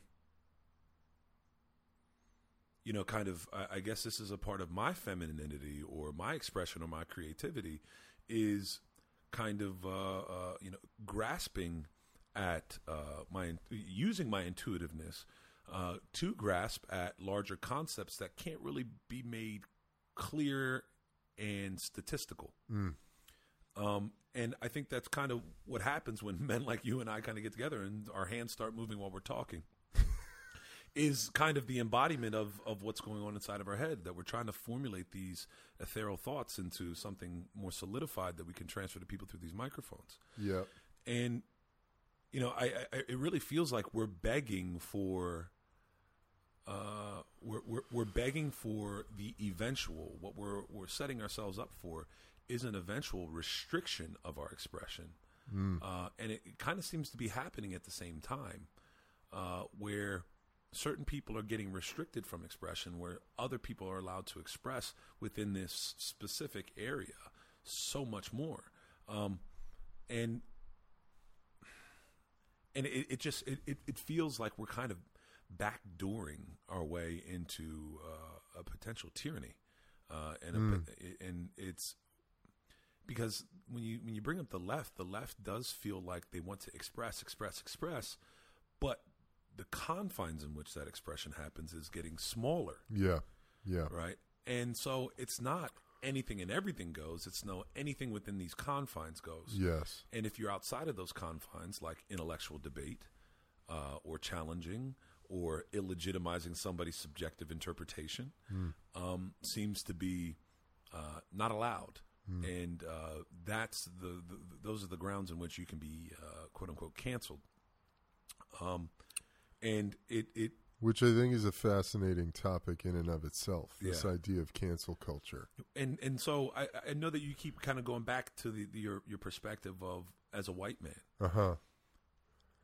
you know, kind of, I guess this is a part of my femininity or my expression or my creativity is kind of uh, uh, you know grasping at uh, my using my intuitiveness uh, to grasp at larger concepts that can't really be made clear and statistical. Um, and I think that's kind of what happens when men like you and I kind of get together and our hands start moving while we're talking. Is kind of the embodiment of, of what's going on inside of our head that we're trying to formulate these ethereal thoughts into something more solidified that we can transfer to people through these microphones. Yeah. and you know I, I it really feels like we're begging for uh we're, we're we're begging for the eventual. What we're we're setting ourselves up for is an eventual restriction of our expression. Uh and it, it kind of seems to be happening at the same time uh where certain people are getting restricted from expression where other people are allowed to express within this specific area so much more. Um and and it, it just it, it, it feels like we're kind of backdooring our way into uh, a potential tyranny, uh, and a, and it's because when you when you bring up the left, the left does feel like they want to express, express, express, but the confines in which that expression happens is getting smaller Yeah. Yeah. right? And so it's not anything and everything goes. It's no anything within these confines goes. Yes. And if you're outside of those confines, like intellectual debate, uh, or challenging, or illegitimizing somebody's subjective interpretation, um, seems to be uh, not allowed. And uh, that's the, the those are the grounds in which you can be uh, quote unquote canceled. Um, and it it Which I think is a fascinating topic in and of itself. This Yeah. idea of cancel culture. and and so I, I know that you keep kind of going back to the, the your your perspective of as a white man, Uh huh.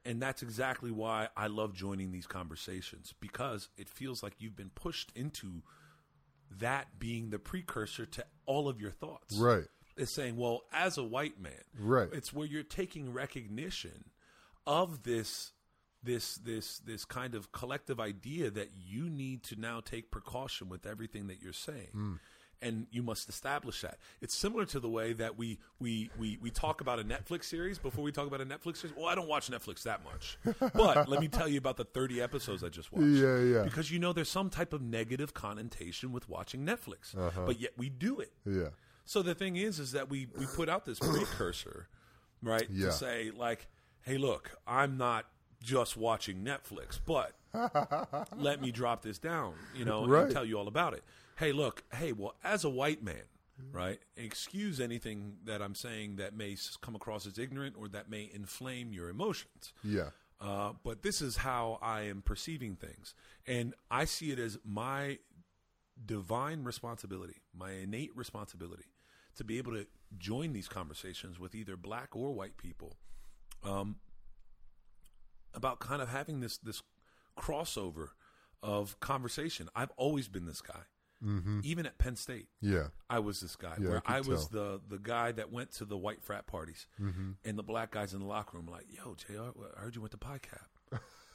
and that's exactly why I love joining these conversations because it feels like you've been pushed into that being the precursor to all of your thoughts. Right. It's saying, well, as a white man, Right. It's where you're taking recognition of this this this this kind of collective idea that you need to now take precaution with everything that you're saying. Hmm. And you must establish that. It's similar to the way that we, we, we, we talk about a Netflix series before we talk about a Netflix series. Well, I don't watch Netflix that much. But let me tell you about the 30 episodes I just watched. Yeah, yeah. Because you know there's some type of negative connotation with watching Netflix. Uh-huh. But yet we do it. Yeah. So the thing is, is that we we put out this precursor, right? Yeah. To say like, hey, look, I'm not just watching Netflix, but let me drop this down, you know, Right. and tell you all about it. Hey, look, hey, well, as a white man, right? Excuse anything that I'm saying that may come across as ignorant or that may inflame your emotions. Yeah. Uh, but this is how I am perceiving things. And I see it as my divine responsibility, my innate responsibility to be able to join these conversations with either black or white people um, about kind of having this, this crossover of conversation. I've always been this guy. Mm-hmm. Even at Penn State, Yeah. I was this guy Yeah, where I I, was tell. the the guy that went to the white frat parties, mm-hmm. and the black guys in the locker room like, "Yo, Jr., I heard you went to Pi Cap.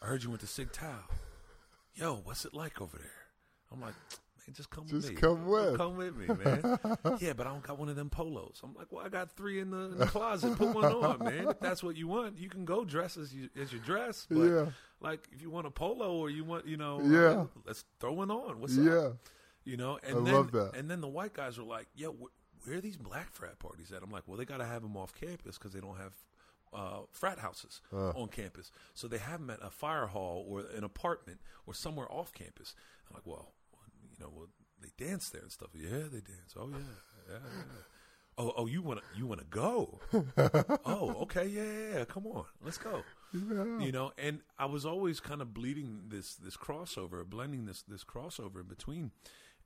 I heard you went to Sig Tau. Yo, what's it like over there?" I'm like, "Man, just come Just with me. come with." Come with me, man. yeah, but I don't got one of them polos. I'm like, "Well, I got three in the, in the closet. Put one on, man. If that's what you want, you can go dress as you as you dress. But Yeah. like, if you want a polo or you want, you know, Yeah. uh, let's throw one on. What's up?" Yeah. You know, and I then, love that. And then the white guys were like, "Yo, wh- where are these black frat parties at?" I'm like, "Well, they got to have them off campus because they don't have uh, frat houses on campus, so they have them at a fire hall or an apartment or somewhere off campus." I'm like, "Well, you know, well, they dance there and stuff. Yeah, they dance. Oh yeah, yeah, yeah. Oh, oh, you want to you want to go? oh, okay, yeah, yeah, yeah. Come on, let's go. You know, and I was always kind of bleeding this this crossover, blending this this crossover in between,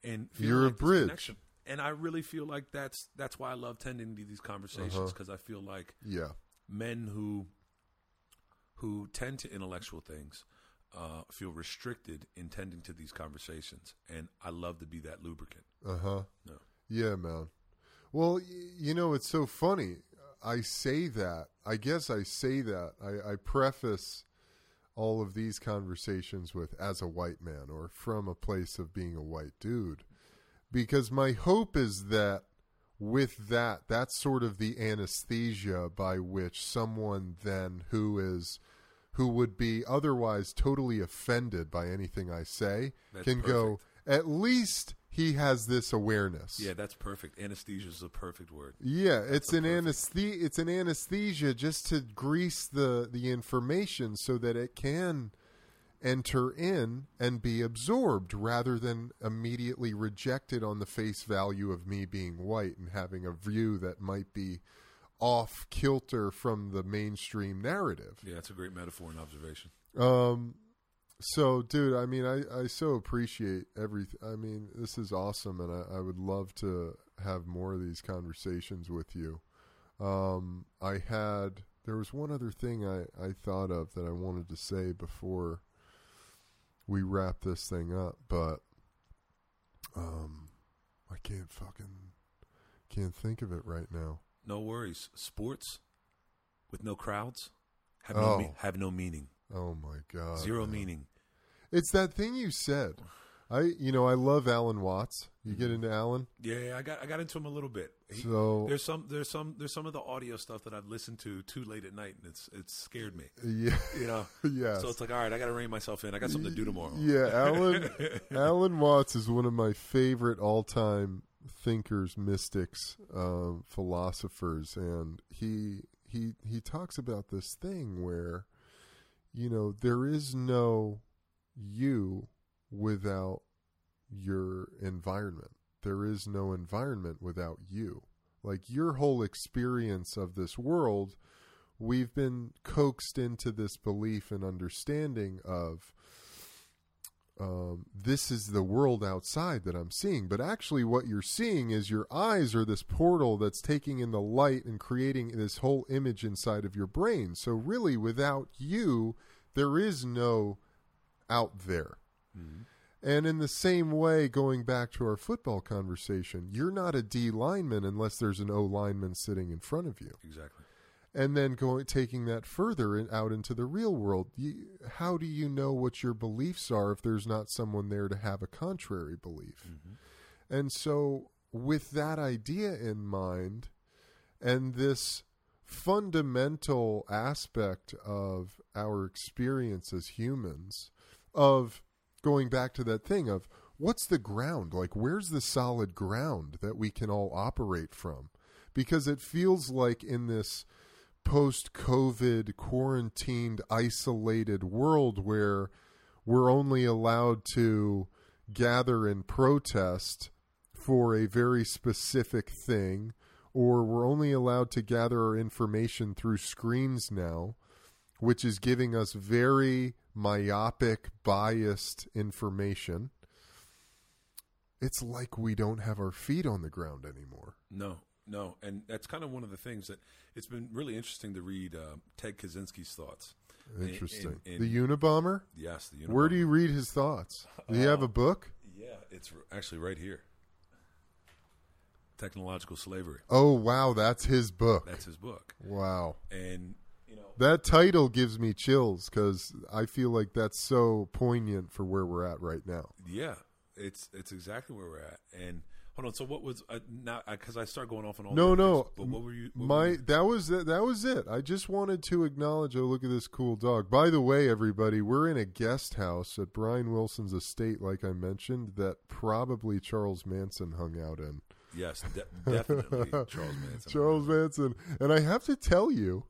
and You're a like this bridge. connection. And I really feel like that's that's why I love tending to these conversations uh-huh. because I feel like Yeah. men who who tend to intellectual things uh, feel restricted in tending to these conversations, and I love to be that lubricant. Uh huh. No. Yeah, man. Well, y- you know, it's so funny. I say that. I guess I say that. I, I preface all of these conversations with as a white man or from a place of being a white dude. Because my hope is that with that, that's sort of the anesthesia by which someone then who is who would be otherwise totally offended by anything I say That's can go. At least he has this awareness. Yeah, that's perfect. Anesthesia is a perfect word. Yeah, it's an perfect. anesthesia. It's an anesthesia just to grease the the information so that it can enter in and be absorbed rather than immediately rejected on the face value of me being white and having a view that might be off kilter from the mainstream narrative. Yeah, that's a great metaphor and observation. Um, so, dude, I mean, I, I so appreciate everything. I mean, this is awesome, and I, I would love to have more of these conversations with you. Um, I had there was one other thing I, I thought of that I wanted to say before we wrap this thing up, but um, I can't fucking can't think of it right now. No worries. Sports with no crowds have no Oh. me- have no meaning. Oh my god, Zero man. meaning. It's that thing you said. I, you know, I love Alan Watts. You get mm-hmm. into Alan, Yeah, yeah, I got I got into him a little bit. He- so there's some there's some there's some of the audio stuff that I've listened to too late at night, and it's it's scared me. yeah, You know. Yeah. So it's like, all right, I got to rein myself in. I got something to do tomorrow. Yeah, Alan Alan Watts is one of my favorite all-time thinkers, mystics, um, philosophers, and he he he talks about this thing where you know there is no you without your environment. There is no environment without you. Like your whole experience of this world, we've been coaxed into this belief and understanding of um, this is the world outside that I'm seeing. But actually, what you're seeing is your eyes are this portal that's taking in the light and creating this whole image inside of your brain. So, really, without you, there is no out there. And in the same way, going back to our football conversation, you're not a D lineman unless there's an O lineman sitting in front of you Exactly. And then going taking that further and out into the real world. You, how do you know what your beliefs are if there's not someone there to have a contrary belief? Mm-hmm. And so with that idea in mind and this fundamental aspect of our experience as humans of going back to that thing of what's the ground? Like where's the solid ground that we can all operate from? Because it feels like in this post covid quarantined isolated world where we're only allowed to gather and protest for a very specific thing or we're only allowed to gather our information through screens now which is giving us very myopic, biased information. It's like we don't have our feet on the ground anymore. No, no, and that's kind of one of the things that it's been really interesting to read uh, Ted Kaczynski's thoughts. Interesting. in- in- the Unabomber? yes, the Unabomber. Where do you read his thoughts? Do you have a book? Yeah, it's actually right here. Technological slavery. Oh, wow, that's his book. That's his book, Wow. and you know, That title gives me chills because I feel like that's so poignant for where we're at right now. yeah, it's it's exactly where we're at. And hold on, so what was uh, now? Because I start going off on all No, no. things, but what were you? What My were you- that was it. That was it. I just wanted to acknowledge. Oh, look at this cool dog. By the way, everybody, we're in a guest house at Brian Wilson's estate, like I mentioned, that probably Charles Manson hung out in. yes, de- definitely Charles Manson. Charles Manson, and I have to tell you,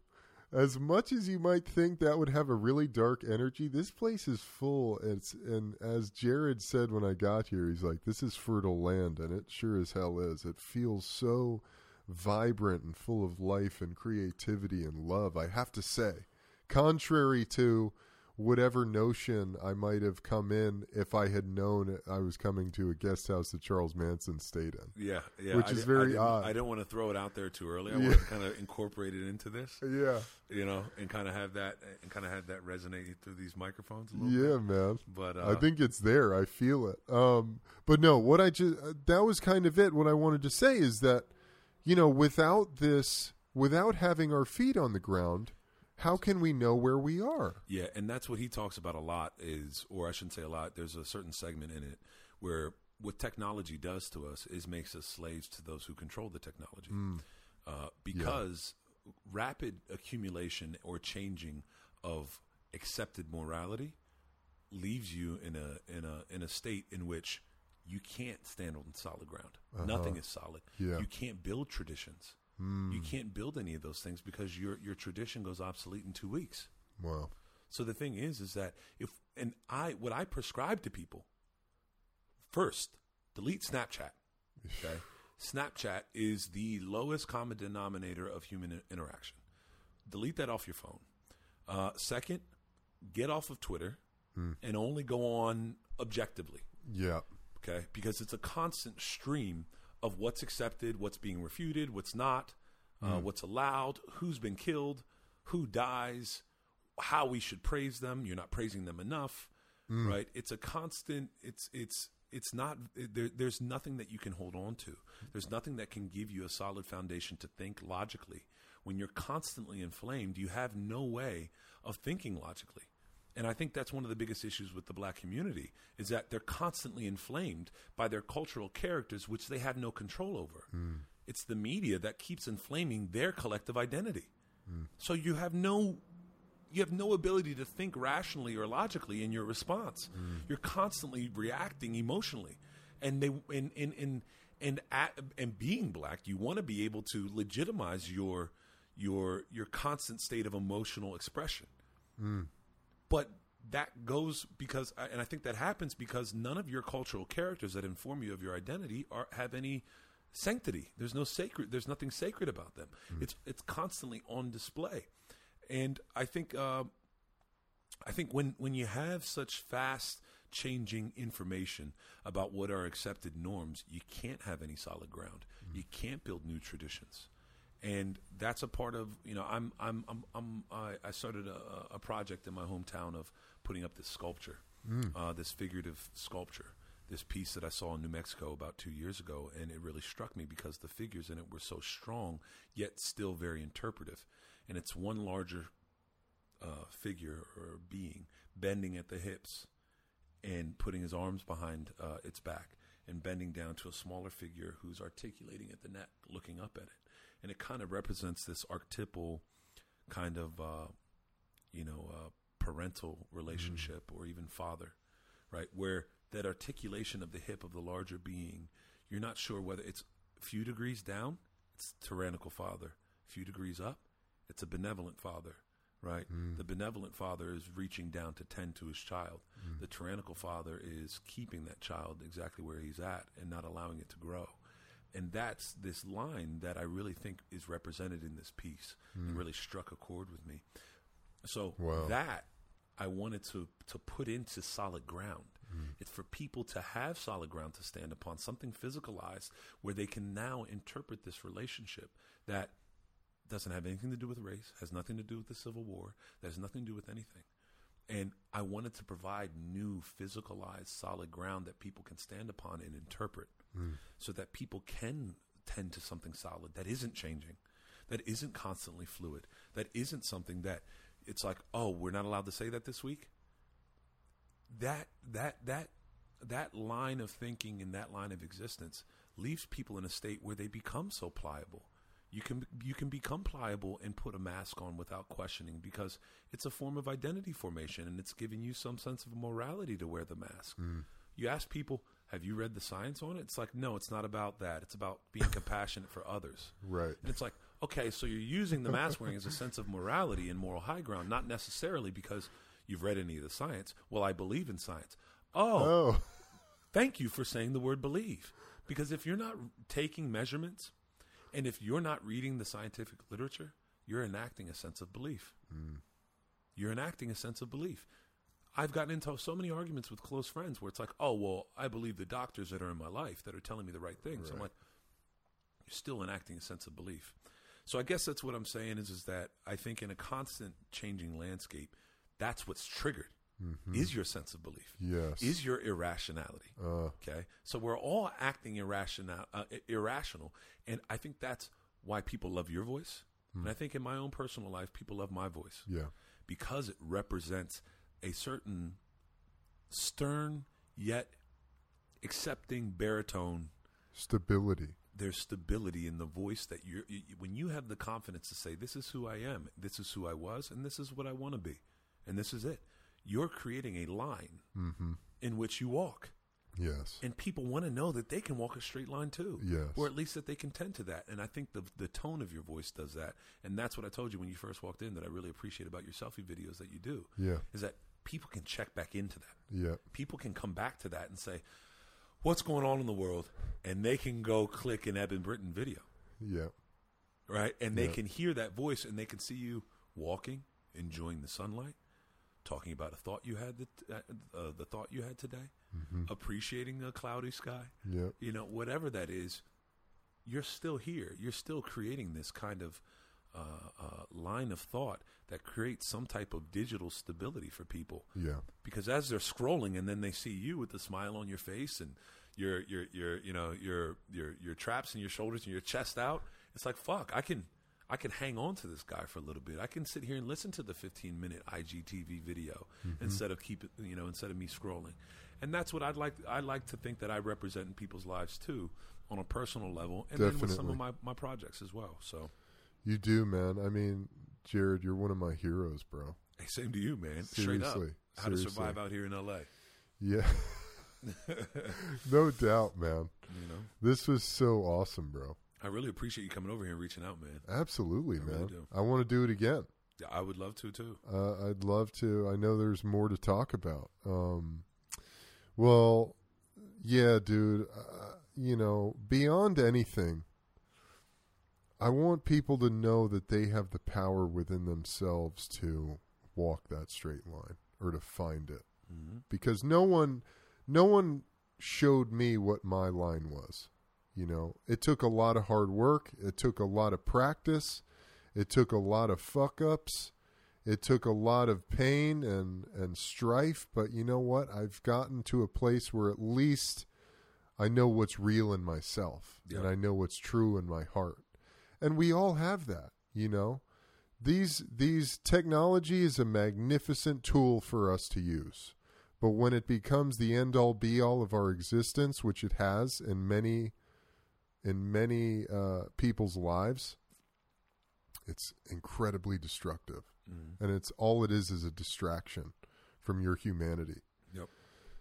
as much as you might think that would have a really dark energy, this place is full. It's and as Jared said when I got here, he's like, "This is fertile land," and it sure as hell is. It feels so vibrant and full of life and creativity and love. I have to say, contrary to whatever notion I might have come in if I had known I was coming to a guest house that Charles Manson stayed in. Yeah, yeah, Which I is di- very I odd. I don't want to throw it out there too early. I Yeah. want to kind of incorporate it into this, Yeah, you know, and kind of have that and kind of have that resonate through these microphones. A little yeah, bit. man. but uh, I think it's there. I feel it. Um, but no, what I just uh, that was kind of it. What I wanted to say is that you know, without this, without having our feet on the ground, how can we know where we are? Yeah, and that's what he talks about a lot is, or I shouldn't say a lot. There's a certain segment in it where what technology does to us is makes us slaves to those who control the technology. Mm. Uh, because rapid accumulation or changing of accepted morality leaves you in a in a in a state in which you can't stand on solid ground. Nothing is solid. Uh-huh. Yeah. You can't build traditions. You can't build any of those things because your your tradition goes obsolete in two weeks. Wow. So the thing is, is that if and I what I prescribe to people first, delete Snapchat. Okay, Snapchat is the lowest common denominator of human interaction. Delete that off your phone. Uh, second, get off of Twitter and only go on objectively Yeah. okay? Because it's a constant stream of what's accepted, what's being refuted, what's not, uh, what's allowed, who's been killed, who dies, how we should praise them. You're not praising them enough, right? It's a constant. It's it's it's not. There, there's nothing that you can hold on to. There's nothing that can give you a solid foundation to think logically. When you're constantly inflamed, you have no way of thinking logically. And I think that's one of the biggest issues with the black community is that they're constantly inflamed by their cultural characters, which they have no control over. Hmm. It's the media that keeps inflaming their collective identity. Hmm. So you have no you have no ability to think rationally or logically in your response. Hmm. You're constantly reacting emotionally, and they and and and and, at, and being black, you want to be able to legitimize your your your constant state of emotional expression but that goes because uh, and i think that happens because none of your cultural characters that inform you of your identity are have any sanctity. There's no sacred there's nothing sacred about them. Hmm. It's it's constantly on display. And i think uh, i think when when you have such fast changing information about what are accepted norms you can't have any solid ground. Hmm. You can't build new traditions and that's a part of you know I'm I'm I'm, I'm I, I started a, a project in my hometown of putting up this sculpture, uh, this figurative sculpture, this piece that I saw in New Mexico about two years ago, and it really struck me because the figures in it were so strong yet still very interpretive, and it's one larger uh, figure or being bending at the hips and putting his arms behind uh, its back and bending down to a smaller figure who's articulating at the neck, looking up at it. And it kind of represents this archetypal kind of, uh, you know, uh, parental relationship or even father, right? Where that articulation of the hip of the larger being, you're not sure whether it's a few degrees down, it's tyrannical father. A few degrees up, it's a benevolent father right? The benevolent father is reaching down to tend to his child. The tyrannical father is keeping that child exactly where he's at and not allowing it to grow. And that's this line that I really think is represented in this piece and hmm. really struck a chord with me. So Wow. that I wanted to to put into solid ground. Hmm. It's for people to have solid ground to stand upon, something physicalized where they can now interpret this relationship that doesn't have anything to do with race, has nothing to do with the Civil War, that has nothing to do with anything. And I wanted to provide new, physicalized, solid ground that people can stand upon and interpret so that people can tend to something solid that isn't changing, that isn't constantly fluid, that isn't something that it's like, oh, we're not allowed to say that this week. That that that that line of thinking and that line of existence leaves people in a state where they become so pliable. You can you can become pliable and put a mask on without questioning because it's a form of identity formation and it's giving you some sense of morality to wear the mask. Mm. You ask people, "Have you read the science on it?" It's like, "No, it's not about that. It's about being compassionate for others." Right. And it's like, okay, so you're using the mask wearing as a sense of morality and moral high ground, not necessarily because you've read any of the science. Well, I believe in science. Oh, Oh. thank you for saying the word believe. Because if you're not taking measurements and if you're not reading the scientific literature, you're enacting a sense of belief. Hmm. You're enacting a sense of belief. I've gotten into so many arguments with close friends where it's like, oh, well, I believe the doctors that are in my life that are telling me the right things. I'm like, you're still enacting a sense of belief. So I guess that's what I'm saying is, is that I think in a constant changing landscape, that's what's triggered mm-hmm. is your sense of belief Yes. is your irrationality. Uh. okay, so we're all acting irrational, uh, irrational, and I think that's why people love your voice. And hmm. I think in my own personal life, people love my voice Yeah. because it represents a certain stern yet accepting baritone Stability. there's stability in the voice that you're you, when you have the confidence to say this is who I am, this is who I was, and this is what I want to be, and this is it. You're creating a line Mm-hmm. in which you walk, Yes. and people want to know that they can walk a straight line too, Yes. or at least that they can tend to that. And I think the the tone of your voice does that, and that's what I told you when you first walked in that I really appreciate about your selfie videos that you do Yeah. is that people can check back into that Yeah. people can come back to that and say, "What's going on in the world?" and they can go click an Eben Britton video, Yeah. right? And they Yeah. can hear that voice and they can see you walking, enjoying the sunlight, talking about a thought you had that uh, uh, the thought you had today, Mm-hmm. appreciating a cloudy sky, Yeah. you know, whatever that is. You're still here. You're still creating this kind of uh, uh, line of thought that creates some type of digital stability for people. Yeah. because as they're scrolling and then they see you with the smile on your face and your your your you know your your your traps and your shoulders and your chest out it's like fuck i can i can hang on to this guy for a little bit. I can sit here and listen to the 15 minute igtv video instead of keep it you know instead of me scrolling. And that's what i'd like i like to think that i represent in people's lives too on a personal level and then with some of my, my projects as well. So You do, man. I mean, Jared, you're one of my heroes, bro. hey, same to you man straight up Seriously. how to survive out here in la Yeah. no doubt, man. you know This was so awesome, bro. I really appreciate you coming over here and reaching out, man. Absolutely, I really man. do. I want to do it again. Yeah, I would love to too. Uh, I'd love to. I know there's more to talk about. Um, well, yeah, dude. Uh, you know, beyond anything, I want people to know that they have the power within themselves to walk that straight line or to find it. Mm-hmm. Because no one, no one showed me what my line was. You know, it took a lot of hard work. It took a lot of practice. It took a lot of fuck ups. It took a lot of pain and, and strife. But you know what? I've gotten to a place where at least I know what's real in myself and I know what's true in my heart. And we all have that, you know. These these technology is a magnificent tool for us to use. But when it becomes the end all be all of our existence, which it has in many in many uh, people's lives, it's incredibly destructive. Mm-hmm. And it's all it is is a distraction from your humanity.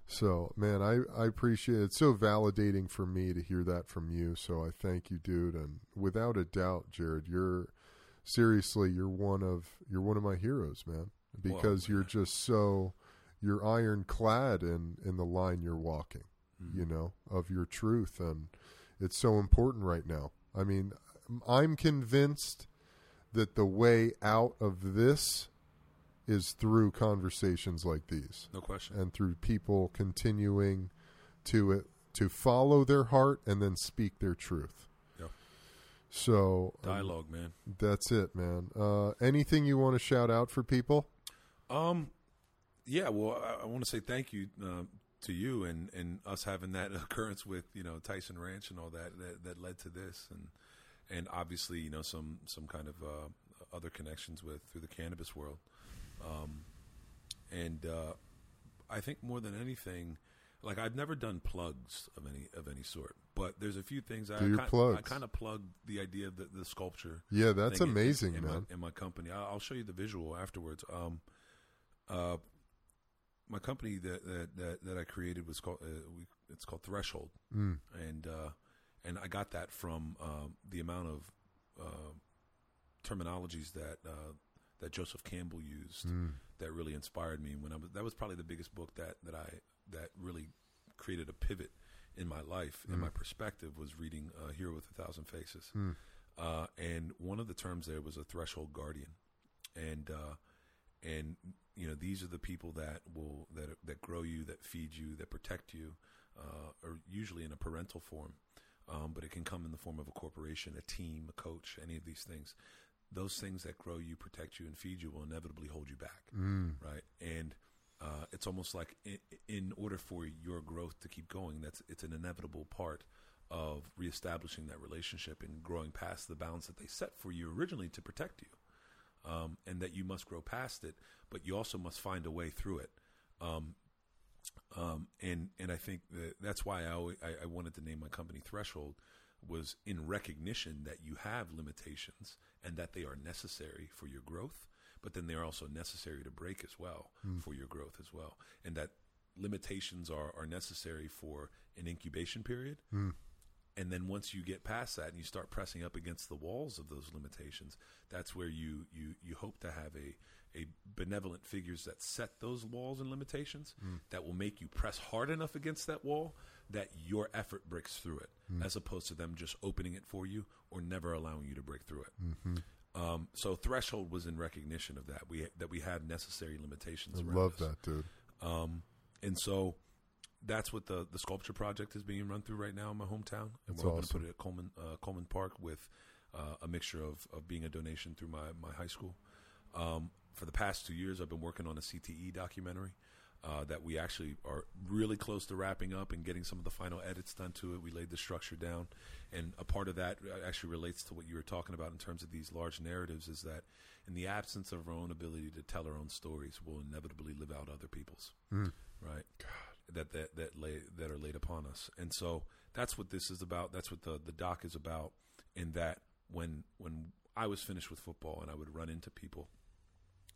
So, man, I, I appreciate it. It's so validating for me to hear that from you. So I thank you, dude. And without a doubt, Jared, you're seriously you're one of you're one of my heroes, man. Because you're just so you're ironclad in in the line you're walking, Mm-hmm. you know, of your truth and it's so important right now. I mean, I'm convinced that the way out of this is through conversations like these No question. and through people continuing to it to follow their heart and then speak their truth. Yeah. So um, Dialogue, man. that's it, man. Uh, anything you want to shout out for people? Um, yeah. Well, I, I want to say thank you uh, to you and, and us having that occurrence with you know Tyson Ranch and all that that, that led to this, and and obviously you know some some kind of uh, other connections with through the cannabis world. Um, and uh, I think more than anything, like I've never done plugs of any of any sort, but there's a few things I your kind, I kind of plugged the idea of the, the sculpture Yeah, that's thing in- amazing, in, man. My, in my company, I'll, show you the visual afterwards. Um, uh, my company that that that, that I created was called uh, we, it's called Threshold, Mm. and uh, and I got that from um, the amount of uh, terminologies that uh, that Joseph Campbell used Mm. that really inspired me when I was that was probably the biggest book that that I that really created a pivot in my life and my perspective was reading uh, Hero with a Thousand Faces. Mm. Uh, and one of the terms there was a threshold guardian, and uh, and you know these are the people that will that that grow you, that feed you, that protect you, uh, or usually in a parental form, um, but it can come in the form of a corporation, a team, a coach, any of these things. Those things that grow you, protect you, and feed you will inevitably hold you back, Mm. right? And uh, it's almost like in, in order for your growth to keep going, that's it's an inevitable part of reestablishing that relationship and growing past the bounds that they set for you originally to protect you, um, and that you must grow past it, but you also must find a way through it. Um, Um, and and I think that that's why I, always, I I wanted to name my company Threshold was in recognition that you have limitations and that they are necessary for your growth, but then they're also necessary to break as well hmm. for your growth as well, and that limitations are are necessary for an incubation period. Hmm. And then once you get past that and you start pressing up against the walls of those limitations, that's where you you you hope to have a a benevolent figures that set those walls and limitations hmm. that will make you press hard enough against that wall that your effort breaks through it, as opposed to them just opening it for you or never allowing you to break through it. Um, so threshold was in recognition of that we that we had necessary limitations. I love us. that, dude. Um, and so that's what the the sculpture project is being run through right now in my hometown, and That's we're going to put it at Coleman uh, Coleman Park with uh, a mixture of, of being a donation through my my high school. Um, for the past two years, I've been working on a CTE documentary. Uh, that we actually are really close to wrapping up and getting some of the final edits done to it. We laid the structure down, and a part of that actually relates to what you were talking about in terms of these large narratives. Is that in the absence of our own ability to tell our own stories, we'll inevitably live out other people's right? That that that lay that are laid upon us, and so that's what this is about. That's what the the doc is about. In that when when I was finished with football and I would run into people,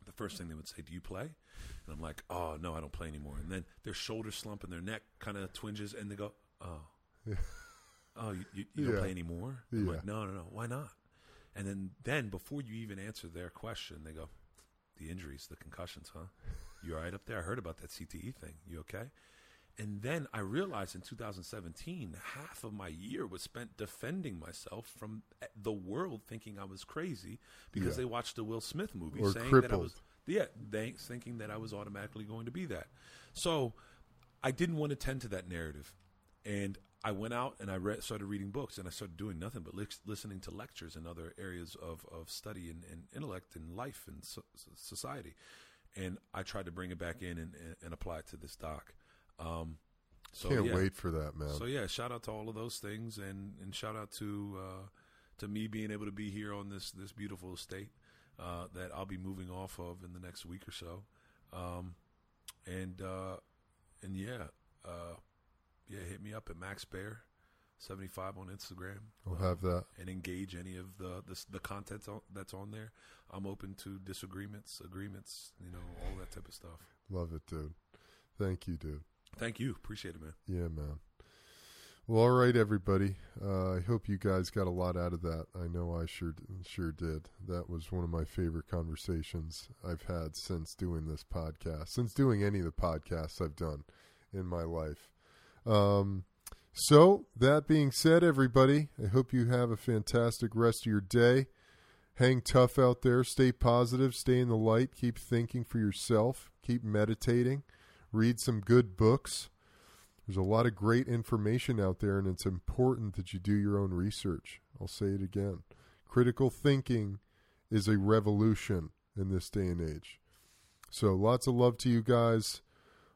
the first thing they would say, "Do you play?" And I'm like, "Oh no, I don't play anymore." And then their shoulders slump and their neck kind of twinges, and they go, "Oh, oh, you, you, you don't play anymore?" I'm Yeah. like, "No, no, no. Why not?" And then then before you even answer their question, they go, "The injuries, the concussions, huh? You all right up there? I heard about that CTE thing. You okay?" And then I realized in 2017, half of my year was spent defending myself from eh, the world thinking I was crazy because Yeah. they watched the Will Smith movie Or saying that I was yeah, they thinking that I was automatically going to be that. So I didn't want to tend to that narrative, and I went out and I read, started reading books, and I started doing nothing but lis- listening to lectures in other areas of, of study and, and intellect and life and so, society, and I tried to bring it back in and, and, and apply it to this doc. Um, so Can't yeah. wait for that, man. So yeah, shout out to all of those things, and, and shout out to uh, to me being able to be here on this this beautiful estate uh, that I'll be moving off of in the next week or so, um, and uh, and yeah, uh, yeah, hit me up at Max Baer seventy five on Instagram. We'll uh, have that. and engage any of the the, the content on, that's on there. I'm open to disagreements, agreements, you know, all that type of stuff. Love it, dude. Thank you, dude. Thank you, appreciate it, man. Yeah, man. Well, all right, everybody. Uh, I hope you guys got a lot out of that. I know I sure sure did. That was one of my favorite conversations I've had since doing this podcast, since doing any of the podcasts I've done in my life. Um, so that being said, everybody, I hope you have a fantastic rest of your day. Hang tough out there. Stay positive. Stay in the light. Keep thinking for yourself. Keep meditating. Read some good books. There's a lot of great information out there, and it's important that you do your own research. I'll say it again. Critical thinking is a revolution in this day and age. So, lots of love to you guys.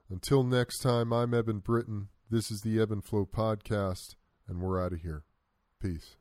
Until next time, I'm Eben Britton. This is the Ebb and Flow Podcast, and we're out of here. Peace.